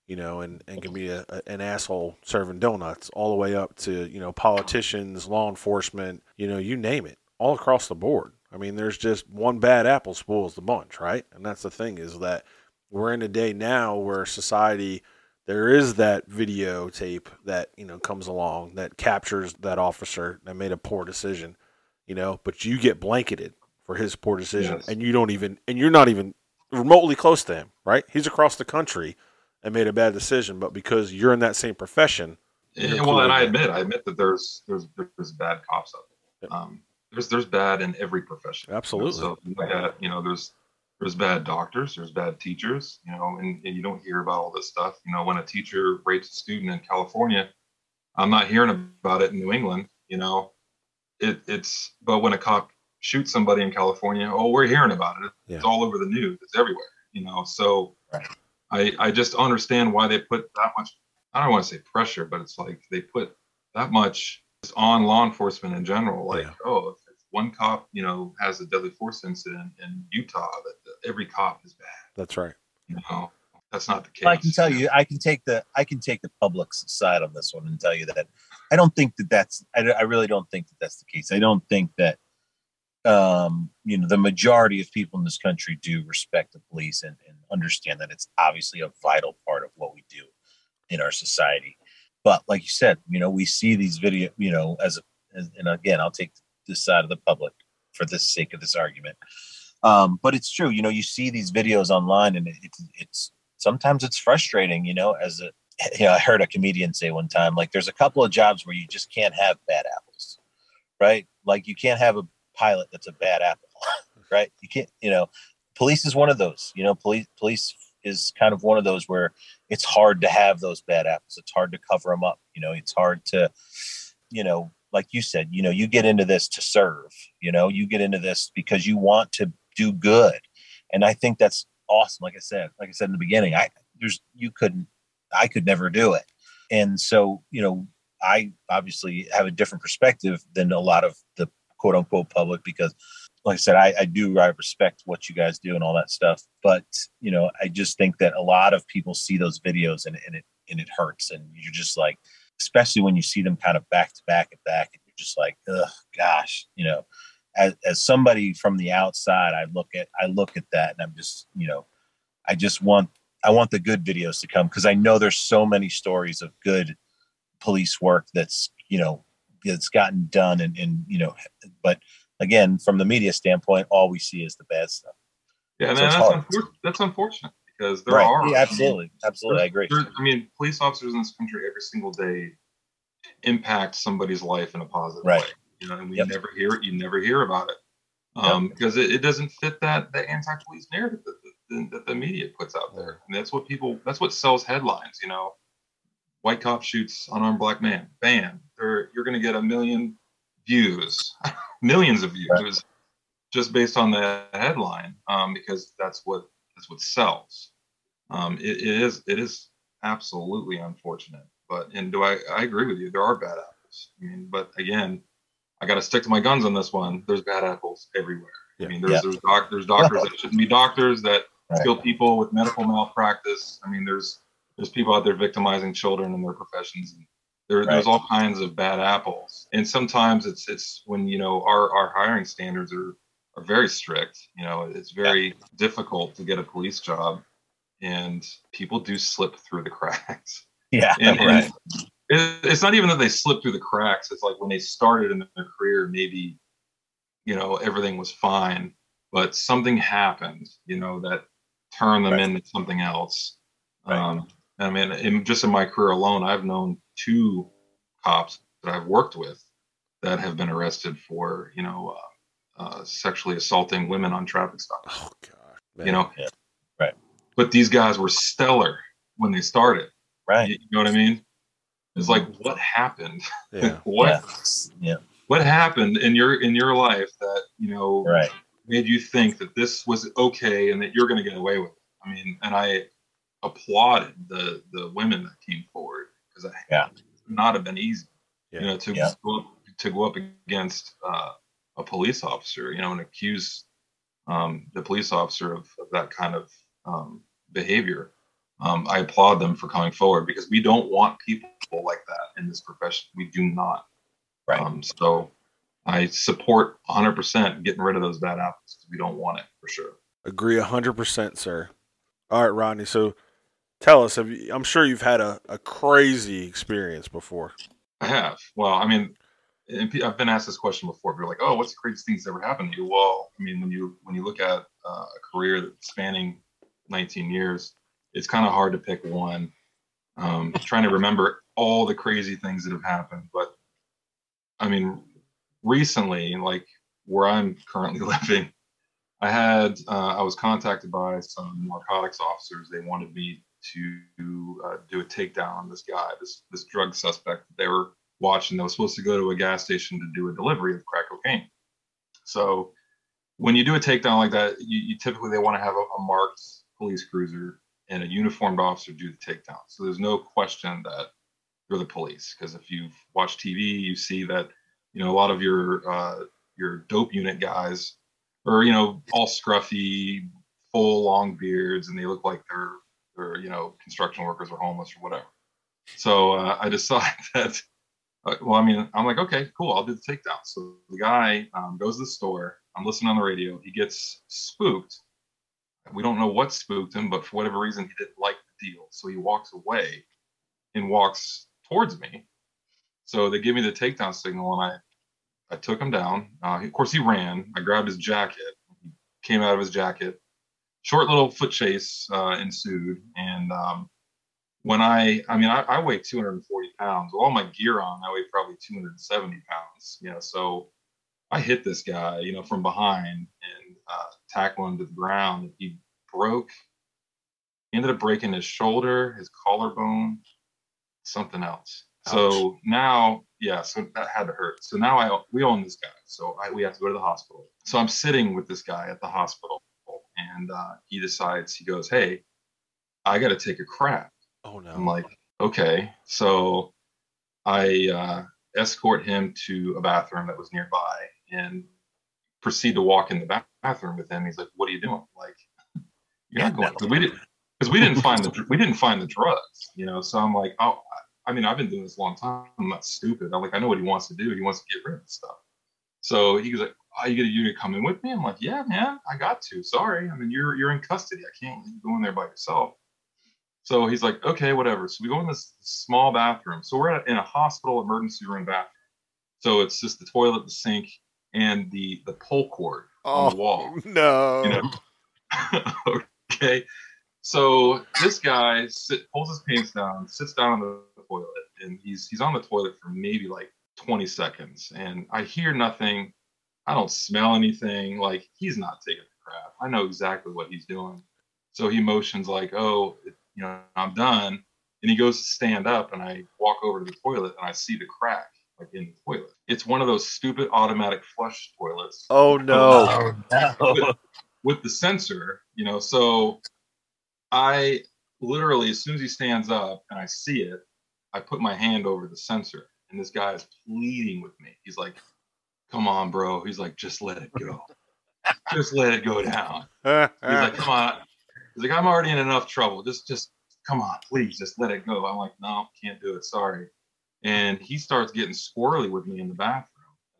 you know, and, and can be a, a, an asshole serving donuts all the way up to, you know, politicians, law enforcement, you know, you name it, all across the board. I mean, there's just one bad apple spoils the bunch, right? And that's the thing is that we're in a day now where society there is that videotape that, you know, comes along that captures that officer that made a poor decision, you know, but you get blanketed for his poor decision Yes. and you don't even and you're not even remotely close to him, right? He's across the country and made a bad decision, but because you're in that same profession, Yeah, You're well, and I admit, I admit that there's there's there's bad cops out there. Um, there's there's bad in every profession. absolutely. So you you know, there's there's bad doctors, there's bad teachers, you know, and, and you don't hear about all this stuff. You know, when a teacher rapes a student in California, I'm not hearing about it in New England. You know, it it's but when a cop shoots somebody in California, oh, we're hearing about it. It's Yeah. all over the news. It's everywhere. You know, so Right. I I just understand why they put that much. I don't want to say pressure, but it's like they put that much on law enforcement in general. Like, Yeah. oh, if one cop, you know, has a deadly force incident in Utah, that every cop is bad. That's right. You know, that's not the case. I can tell you, I can take the I can take the public's side on this one and tell you that I don't think that that's I, I really don't think that that's the case. I don't think that um, you know the majority of people in this country do respect the police and, and understand that it's obviously a vital part of what we do in our society. But like you said, you know, we see these video, you know, as, a, as and again, I'll take this side of the public for the sake of this argument. Um, but it's true, you know, you see these videos online and it, it's it's sometimes it's frustrating, you know, as a (laughs) you know, I heard a comedian say one time, like there's a couple of jobs where you just can't have bad apples, right? Like you can't have a pilot that's a bad apple, (laughs) right? You can't, you know, police is one of those, you know, police police is kind of one of those where it's hard to have those bad apples. It's hard to cover them up. You know, it's hard to, you know, like you said, you know, you get into this to serve, you know, you get into this because you want to do good. And I think that's awesome. Like I said, like I said in the beginning, I, there's, you couldn't, I could never do it. And so, you know, I obviously have a different perspective than a lot of the quote unquote public because like I said, I, I do I respect what you guys do and all that stuff. But you know, I just think that a lot of people see those videos and, and it and it hurts. And you're just like, especially when you see them kind of back to back and back, and you're just like, ugh, gosh, you know. As, as somebody from the outside, I look at I look at that and I'm just, you know, I just want I want the good videos to come because I know there's so many stories of good police work that's you know that's gotten done and and you know, but again, from the media standpoint, all we see is the bad stuff. Yeah, So it's that's, unfor- that's unfortunate because there right? are. Yeah, absolutely, absolutely. I agree. I mean, police officers in this country every single day impact somebody's life in a positive Right. way. You know, and we Yep. never hear it. You never hear about it um, because it, it doesn't fit that that anti-police narrative that the, that the media puts out there. And that's what people. That's what sells headlines. You know, white cop shoots unarmed black man. Bam! They're, you're going to get a million views, (laughs) millions of views, Right. just based on the headline um, because that's what that's what sells. Um, it, it is it is absolutely unfortunate. But and do I I agree with you? There are bad apples. I mean, but again, I got to stick to my guns on this one. There's bad apples everywhere. Yeah. I mean, there's Yeah. there's, doc, there's doctors that shouldn't be doctors that Right. kill people with medical malpractice. I mean, there's there's people out there victimizing children in their professions. And there, There's all kinds of bad apples, and sometimes it's it's when you know our our hiring standards are are very strict. You know, it's very difficult to get a police job, and people do slip through the cracks. Yeah. And, and right. it, it's not even that they slip through the cracks. It's like when they started in their career, maybe, you know, everything was fine, but something happened, you know, that turned them Right. into something else. Right. Um, I mean, in, just in my career alone, I've known two cops that I've worked with that have been arrested for, you know, uh, uh, sexually assaulting women on traffic stops. Oh gosh. You know, Yeah. Right. But these guys were stellar when they started. Right. You know what I mean? It's like, what happened? (laughs) Yeah. what Yeah. Yeah. what happened in your in your life that you know Right. made you think that this was okay and that you're going to get away with it? I mean, and I applauded the the women that came forward because I Yeah. it would not have been easy, Yeah. you know, to Yeah. go up, to go up against uh, a police officer, you know, and accuse um, the police officer of, of that kind of um, behavior. Um, I applaud them for coming forward because we don't want people like that in this profession. We do not. Right. Um, so I support 100% getting rid of those bad apples because we don't want it for sure. Agree hundred percent, sir. All right, Rodney. So tell us, have you, I'm sure you've had a, a crazy experience before. I have. Well, I mean, I've been asked this question before. People are like, "Oh, what's the craziest thing that's ever happened to you?" Well, I mean, when you when you look at uh, a career that's spanning 19 years, it's kind of hard to pick one. Um, trying to remember all the crazy things that have happened, but I mean, recently, like where I'm currently (laughs) living, I had uh, I was contacted by some narcotics officers. They wanted me to uh, do a takedown on this guy, this this drug suspect they were watching. They were supposed to go to a gas station to do a delivery of crack cocaine. So when you do a takedown like that, you, you typically they want to have a, a marked police cruiser and a uniformed officer do the takedown. So there's no question that they're the police because if you've watched TV, you see that you know a lot of your uh, your dope unit guys are you know all scruffy, full long beards, and they look like they're they're you know construction workers or homeless or whatever. So uh, I decided (laughs) that. Uh, well, I mean, I'm like, okay, cool. I'll do the takedown. So the guy um, goes to the store. I'm listening on the radio. He gets spooked. We don't know what spooked him, but for whatever reason, he didn't like the deal. So he walks away and walks towards me. So they give me the takedown signal, and I, I took him down. Uh, of course, he ran. I grabbed his jacket. Came out of his jacket. Short little foot chase uh, ensued, and um, when I, I mean, I, I weigh 240 pounds. With all my gear on, I weigh probably 270 pounds. Know, so I hit this guy, you know, from behind and uh, tackle him to the ground. He broke. He ended up breaking his shoulder, his collarbone, something else. So now, yeah, so that had to hurt. So now I we own this guy. So I, we have to go to the hospital. So I'm sitting with this guy at the hospital, and uh, he decides he goes, "Hey, I got to take a crap." Oh no. I'm like, okay. So I uh, escort him to a bathroom that was nearby and proceed to walk in the bathroom with him. He's like, "What are you doing?" Like, (laughs) you're not going. 'cause we didn't because we didn't find the (laughs) we didn't find the drugs, you know. So I'm like, oh, I mean, I've been doing this a long time. I'm not stupid. I'm like, I know what he wants to do. He wants to get rid of stuff. So he was like, "Are you gonna you gonna come in with me?" I'm like, "Yeah, man, I got to. Sorry, I mean, you're you're in custody. I can't let you go in there by yourself." So he's like, "Okay, whatever." So we go in this small bathroom. So we're at, in a hospital emergency room bathroom. So it's just the toilet, the sink, and the the pull cord on the oh, wall (laughs) no. you know. (laughs) okay. So this guy sit, pulls his pants down, sits down on the toilet, and he's he's on the toilet for maybe like 20 seconds. And I hear nothing. I don't smell anything. Like he's not taking a crap. I know exactly what he's doing. So he motions like, "Oh, you know, I'm done." And he goes to stand up, and I walk over to the toilet, and I see the crack in the toilet. It's one of those stupid automatic flush toilets Oh no. Oh, no. with the sensor, you know. So I literally, as soon as he stands up and I see it, I put my hand over the sensor, and this guy is pleading with me. He's like, "Come on, bro." He's like, "Just let it go. just let it go down." He's like, "Come on." He's like, "I'm already in enough trouble. Just, just come on, please, just let it go." I'm like, "No, can't do it. Sorry." And he starts getting squirrely with me in the bathroom.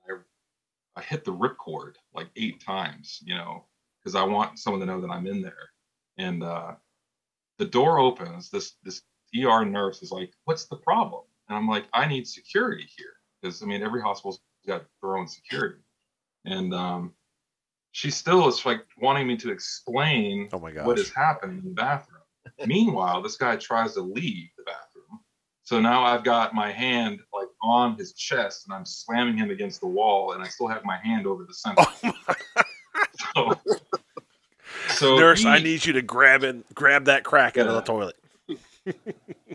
I, I hit the ripcord like eight times, you know, because I want someone to know that I'm in there. And uh, the door opens. This this ER nurse is like, "What's the problem?" And I'm like, "I need security here because I mean every hospital's got their own security." And um, she still is like wanting me to explain Oh what is happening in the bathroom. Meanwhile, this guy tries to leave the bathroom. So now I've got my hand like on his chest and I'm slamming him against the wall and I still have my hand over the center. Oh (laughs) so, so Nurse, he- I need you to grab and grab that crack out of the toilet.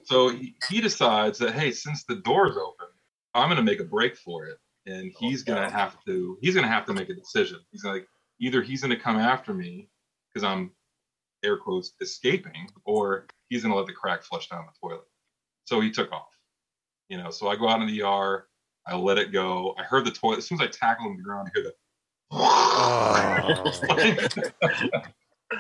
So he, he decides that hey, since the door's open, I'm gonna make a break for it, and oh, he's gonna have to he's gonna have to make a decision. He's like either he's gonna come after me because I'm air quotes escaping, or he's gonna let the crack flush down the toilet. So he took off. You know, so I go out in the ER, I let it go. I heard the toilet as soon as I tackle him to the ground, I hear the Oh. (laughs)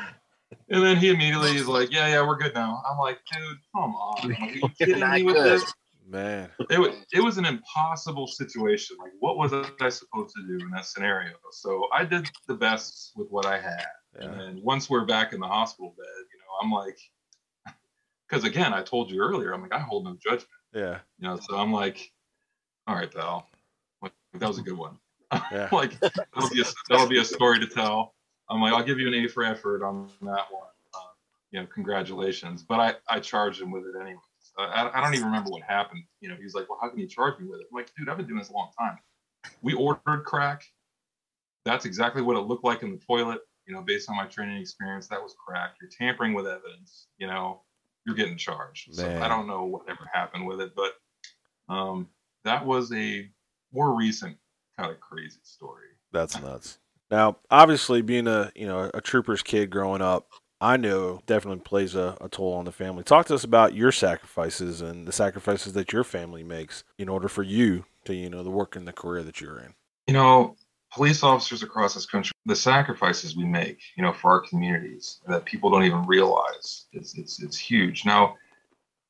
and then he immediately is like, "Yeah, yeah, we're good now." I'm like, "Dude, come on! Are you (laughs) kidding me with good. this?" Man. it was it was an impossible situation. Like, what was I supposed to do in that scenario? So I did the best with what I had. Yeah. And once we're back in the hospital bed, you know, I'm like, because again, I told you earlier, I'm like, I hold no judgment. Yeah. You know, so I'm like, all right, pal, like, that was a good one. Yeah. (laughs) like that'll be a that'll be a story to tell. I'm like, I'll give you an A for effort on that one. Uh, you know, congratulations. But I I charged him with it anyways. I, I don't even remember what happened. You know, he's like, well, how can you charge me with it? I'm like, dude, I've been doing this a long time. We ordered crack. That's exactly what it looked like in the toilet. You know, based on my training experience, that was crack. You're tampering with evidence. You know, you're getting charged. So I don't know whatever happened with it, but um, that was a more recent kind of crazy story. That's nuts. Now, obviously, being a you know a trooper's kid growing up, I know definitely plays a, a toll on the family. Talk to us about your sacrifices and the sacrifices that your family makes in order for you to you know the work and the career that you're in. You know, police officers across this country, the sacrifices we make, you know, for our communities that people don't even realize, it's it's it's huge. Now,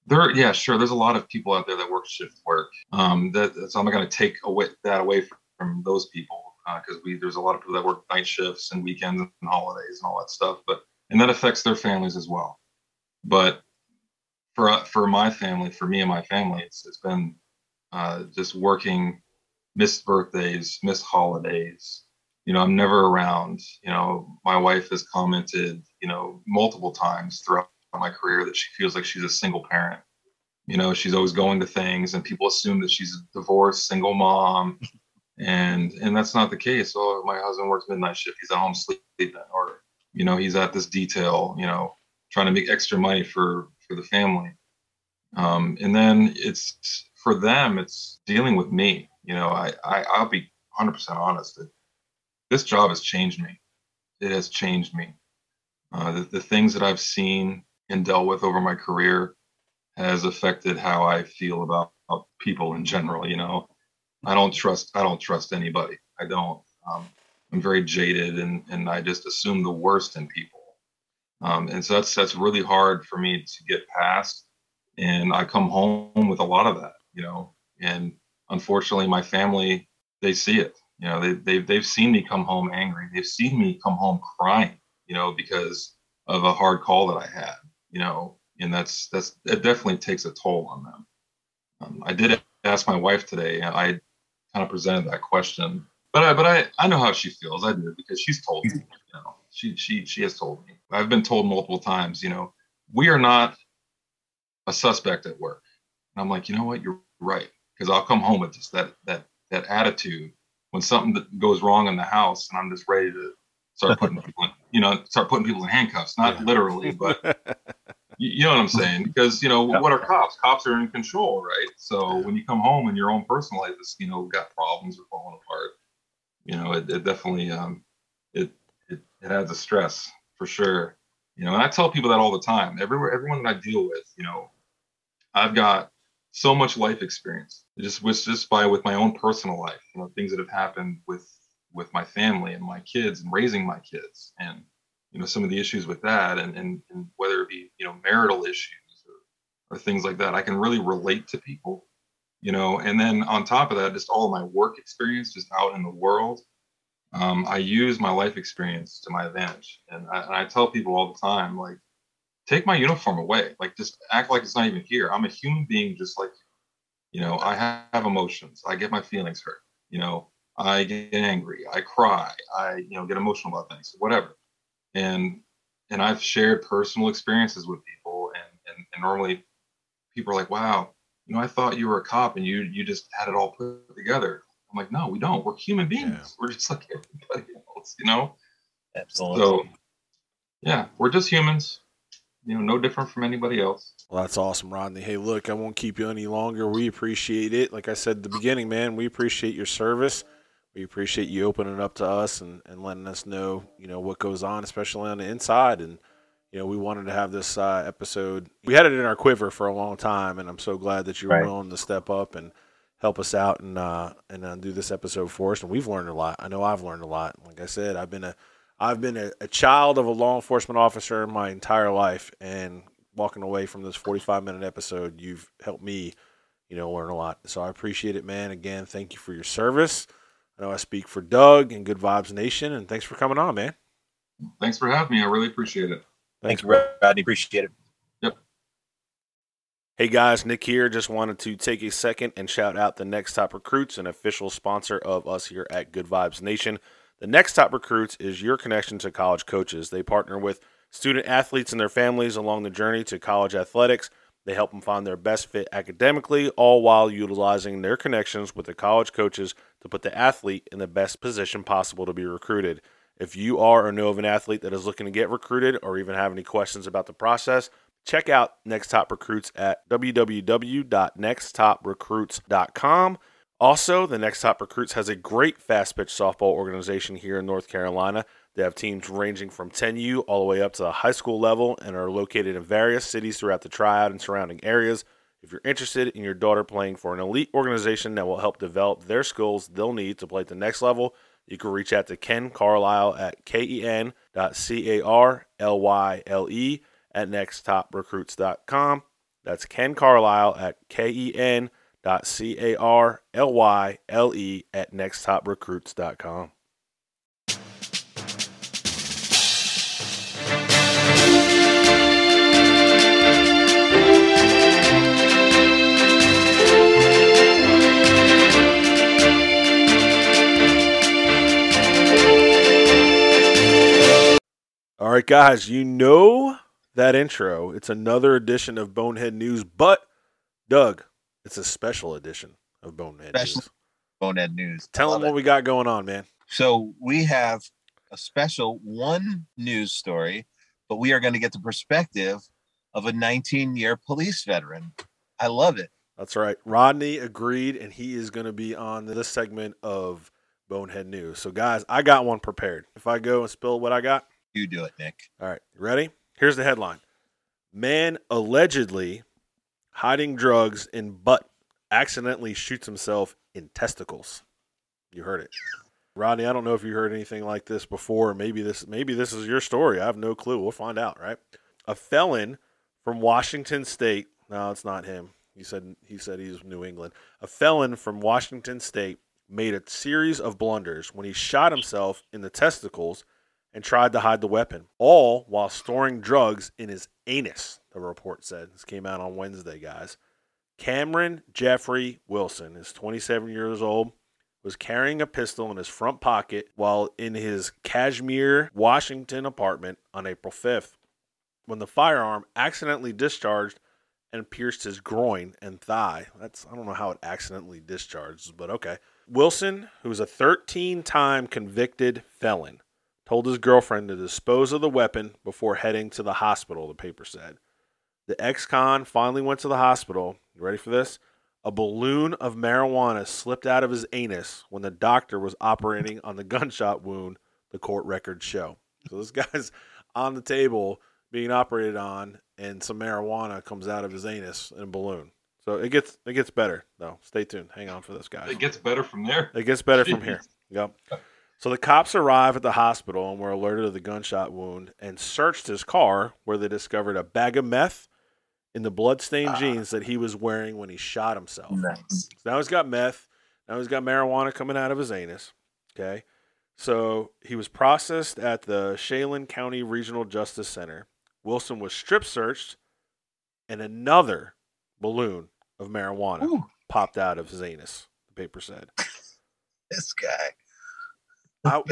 there, yeah, sure, there's a lot of people out there that work shift work. Um, that I'm not going to take away that away from, those people because we there's a lot of people that work night shifts and weekends and holidays and all that stuff, but and that affects their families as well. But for uh, for my family, for me and my family, it's it's been uh, just working missed birthdays, missed holidays. You know, I'm never around. You know, my wife has commented, you know, multiple times throughout my career that she feels like she's a single parent. You know, she's always going to things, and people assume that she's a divorced single mom, and and that's not the case. Oh, my husband works midnight shift; he's at home sleeping, or you know, he's at this detail. You know, trying to make extra money for for the family. Um, and then it's for them, it's dealing with me. You know, I, I I'll be 100% honest. This job has changed me. It has changed me. Uh, the, the things that I've seen and dealt with over my career has affected how I feel about, about people in general. You know, I don't trust I don't trust anybody. I don't. Um, I'm very jaded and and I just assume the worst in people. Um, and so that's that's really hard for me to get past. And I come home with a lot of that, you know. And unfortunately, my family they see it. You know, they they've they've seen me come home angry. They've seen me come home crying, you know, because of a hard call that I had, you know. And that's that's it definitely takes a toll on them. Um, I did ask my wife today. and I kind of presented that question, but I but I I know how she feels. I do because she's told me. You know, she she she has told me. I've been told multiple times. You know, we are not a suspect at work. And I'm like, you know what? You're right. Because I'll come home with just that that that attitude when something that goes wrong in the house, and I'm just ready to start putting (laughs) people in, you know, start putting people in handcuffs. Not Yeah. literally, but (laughs) you, you know what I'm saying? Because you know what are cops? Cops are in control, right? So when you come home and your own personal life is, you know, got problems or falling apart, you know, it, it definitely um, it, it it adds a stress for sure. You know, and I tell people that all the time. Everywhere, everyone that I deal with, you know, I've got so much life experience. Just with just by with my own personal life, you know, things that have happened with with my family and my kids and raising my kids and you know some of the issues with that and and, and whether it be you know marital issues or, or things like that i can really relate to people you know and then on top of that just all my work experience just out in the world um, i use my life experience to my advantage and I, and I tell people all the time like take my uniform away like just act like it's not even here i'm a human being just like you know i have emotions i get my feelings hurt you know i get angry i cry i you know get emotional about things whatever and and I've shared personal experiences with people, and, and and normally people are like, "Wow, you know, I thought you were a cop and you you just had it all put together." I'm like, "No, we don't. We're human beings. Yeah. We're just like everybody else, you know." Absolutely. So, yeah, we're just humans. You know, no different from anybody else. Well, that's awesome, Rodney. Hey, look, I won't keep you any longer. We appreciate it. Like I said at the beginning, man, we appreciate your service we appreciate you opening up to us and, and letting us know, you know, what goes on, especially on the inside. And, you know, we wanted to have this uh, episode. We had it in our quiver for a long time, and I'm so glad that you were right. willing to step up and help us out and uh, and uh, do this episode for us. And we've learned a lot. I know I've learned a lot. Like I said, I've been a I've been a, a child of a law enforcement officer my entire life, and walking away from this 45 minute episode, you've helped me, you know, learn a lot. So I appreciate it, man. Again, thank you for your service. I know I speak for Doug and Good Vibes Nation, and thanks for coming on, man. Thanks for having me. I really appreciate it. Thanks, thanks Rodney. Appreciate it. Yep. Hey guys, Nick here. Just wanted to take a second and shout out the Next Top Recruits, an official sponsor of us here at Good Vibes Nation. The Next Top Recruits is your connection to college coaches. They partner with student athletes and their families along the journey to college athletics. They help them find their best fit academically, all while utilizing their connections with the college coaches to put the athlete in the best position possible to be recruited. If you are or know of an athlete that is looking to get recruited or even have any questions about the process, check out Next Top Recruits at www.nexttoprerecruits.com. Also, the Next Top Recruits has a great fast pitch softball organization here in North Carolina. They have teams ranging from 10U all the way up to the high school level and are located in various cities throughout the Triad and surrounding areas. If you're interested in your daughter playing for an elite organization that will help develop their skills they'll need to play at the next level, you can reach out to Ken Carlisle at ken.carlyle at nexttoprerecruits.com. That's Ken Carlisle at ken.carlyle at nexttoprerecruits.com. All right, guys, you know that intro. It's another edition of Bonehead News, but Doug, it's a special edition of Bonehead special News. Bonehead News. Tell them what it. we got going on, man. So we have a special one news story, but we are going to get the perspective of a 19 year police veteran. I love it. That's right. Rodney agreed, and he is going to be on this segment of Bonehead News. So, guys, I got one prepared. If I go and spill what I got, you do it, Nick. All right. Ready? Here's the headline Man allegedly hiding drugs in butt accidentally shoots himself in testicles. You heard it. Rodney, I don't know if you heard anything like this before. Maybe this maybe this is your story. I have no clue. We'll find out, right? A felon from Washington State. No, it's not him. He said he said he's New England. A felon from Washington State made a series of blunders when he shot himself in the testicles and tried to hide the weapon, all while storing drugs in his anus, the report said. This came out on Wednesday, guys. Cameron Jeffrey Wilson is 27 years old, was carrying a pistol in his front pocket while in his Cashmere, Washington apartment on April 5th when the firearm accidentally discharged and pierced his groin and thigh. That's I don't know how it accidentally discharged, but okay. Wilson, who's a 13-time convicted felon, told his girlfriend to dispose of the weapon before heading to the hospital, the paper said. The ex con finally went to the hospital. You ready for this? A balloon of marijuana slipped out of his anus when the doctor was operating on the gunshot wound, the court records show. So this (laughs) guy's on the table being operated on, and some marijuana comes out of his anus in a balloon. So it gets it gets better though. Stay tuned. Hang on for this, guys. It gets better from there. It gets better from here. Yep. So the cops arrive at the hospital and were alerted of the gunshot wound and searched his car, where they discovered a bag of meth in the bloodstained Ah. jeans that he was wearing when he shot himself. Nice. So now he's got meth. Now he's got marijuana coming out of his anus. Okay. So he was processed at the Chelan County Regional Justice Center. Wilson was strip searched, and another balloon of marijuana Ooh, popped out of his anus, the paper said. (laughs) this guy. (laughs) I,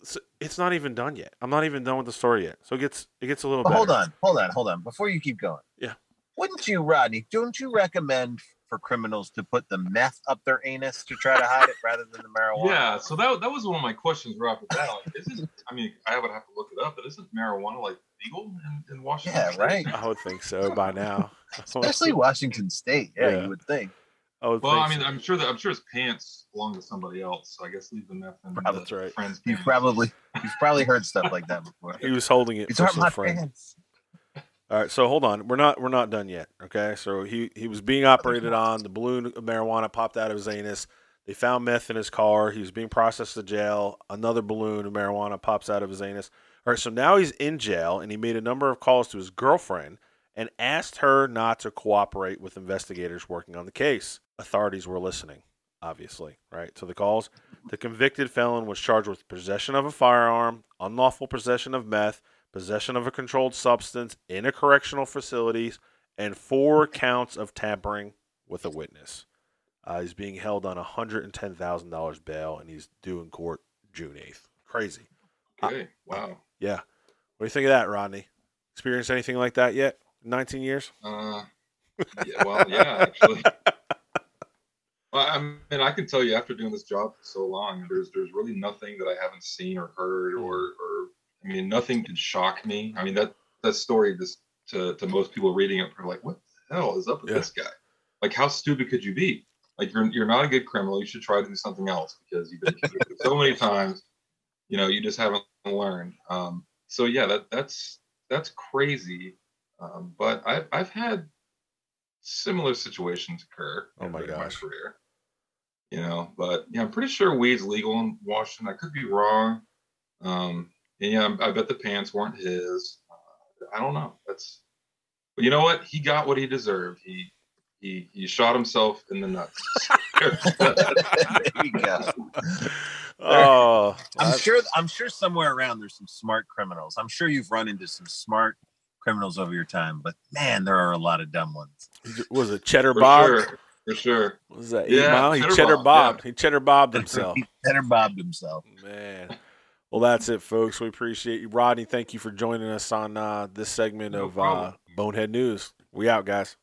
it's, it's not even done yet. I'm not even done with the story yet. So it gets it gets a little But hold on, hold on, hold on. Before you keep going. Yeah. Wouldn't you, Rodney? Don't you recommend for criminals to put the meth up their anus to try to hide it rather than the marijuana? Yeah, so that, that was one of my questions right off the bat. Like, isn't I mean I would have to look it up, but isn't marijuana like legal in, in Washington? Yeah, State? right. I would think so by now. Especially Washington State. Yeah, Yeah. you would think. I would Well, I mean, so. I'm sure that I'm sure his pants belong to somebody else. So I guess leave the meth in Probably. the That's right. friend's You've probably you've (laughs) probably heard stuff like that before. he was holding it These for aren't some my friend. pants. All right, so hold on. We're not we're not done yet. Okay, so he he was being operated on. The balloon of marijuana popped out of his anus. They found meth in his car. He was being processed to jail. Another balloon of marijuana pops out of his anus. All right, so now he's in jail, and he made a number of calls to his girlfriend and asked her not to cooperate with investigators working on the case. Authorities were listening, obviously, right? So the calls. The convicted felon was charged with possession of a firearm, unlawful possession of meth, possession of a controlled substance in a correctional facility, and four counts of tampering with a witness. Uh, he's being held on $110,000 bail, and he's due in court June 8th. Crazy. Okay, wow. Yeah. What do you think of that, Rodney? Experienced anything like that yet? 19 years? Uh, yeah, well, yeah, actually. (laughs) Well, I mean, I can tell you after doing this job for so long, there's there's really nothing that I haven't seen or heard, or or I mean, nothing can shock me. I mean, that that story just to to most people reading it are like, what the hell is up with Yeah. this guy? Like, how stupid could you be? Like, you're you're not a good criminal. You should try to do something else because you've been convicted so many (laughs) times. You know, you just haven't learned. Um, so yeah, that that's that's crazy. Um, but I've I've had similar situations occur. Oh my gosh. career. You know, but yeah, I'm pretty sure weed's legal in Washington. I could be wrong. Um, and yeah, I bet the pants weren't his. Uh, I don't know. That's, but you know what? He got what he deserved. He he he shot himself in the nuts. (laughs) there you go. Oh, I'm that- sure. I'm sure somewhere around there's some smart criminals. I'm sure you've run into some smart criminals over your time, but man, there are a lot of dumb ones. was it Cheddar for Bob? sure. For sure. What was that? Yeah, Mile? He Cheddar cheddar Bob, bobbed. He cheddar bobbed (laughs) himself. He better bobbed himself. Man. Well, that's it, folks. We appreciate you. Rodney, thank you for joining us on uh, this segment No of uh. Bonehead News. We out, guys.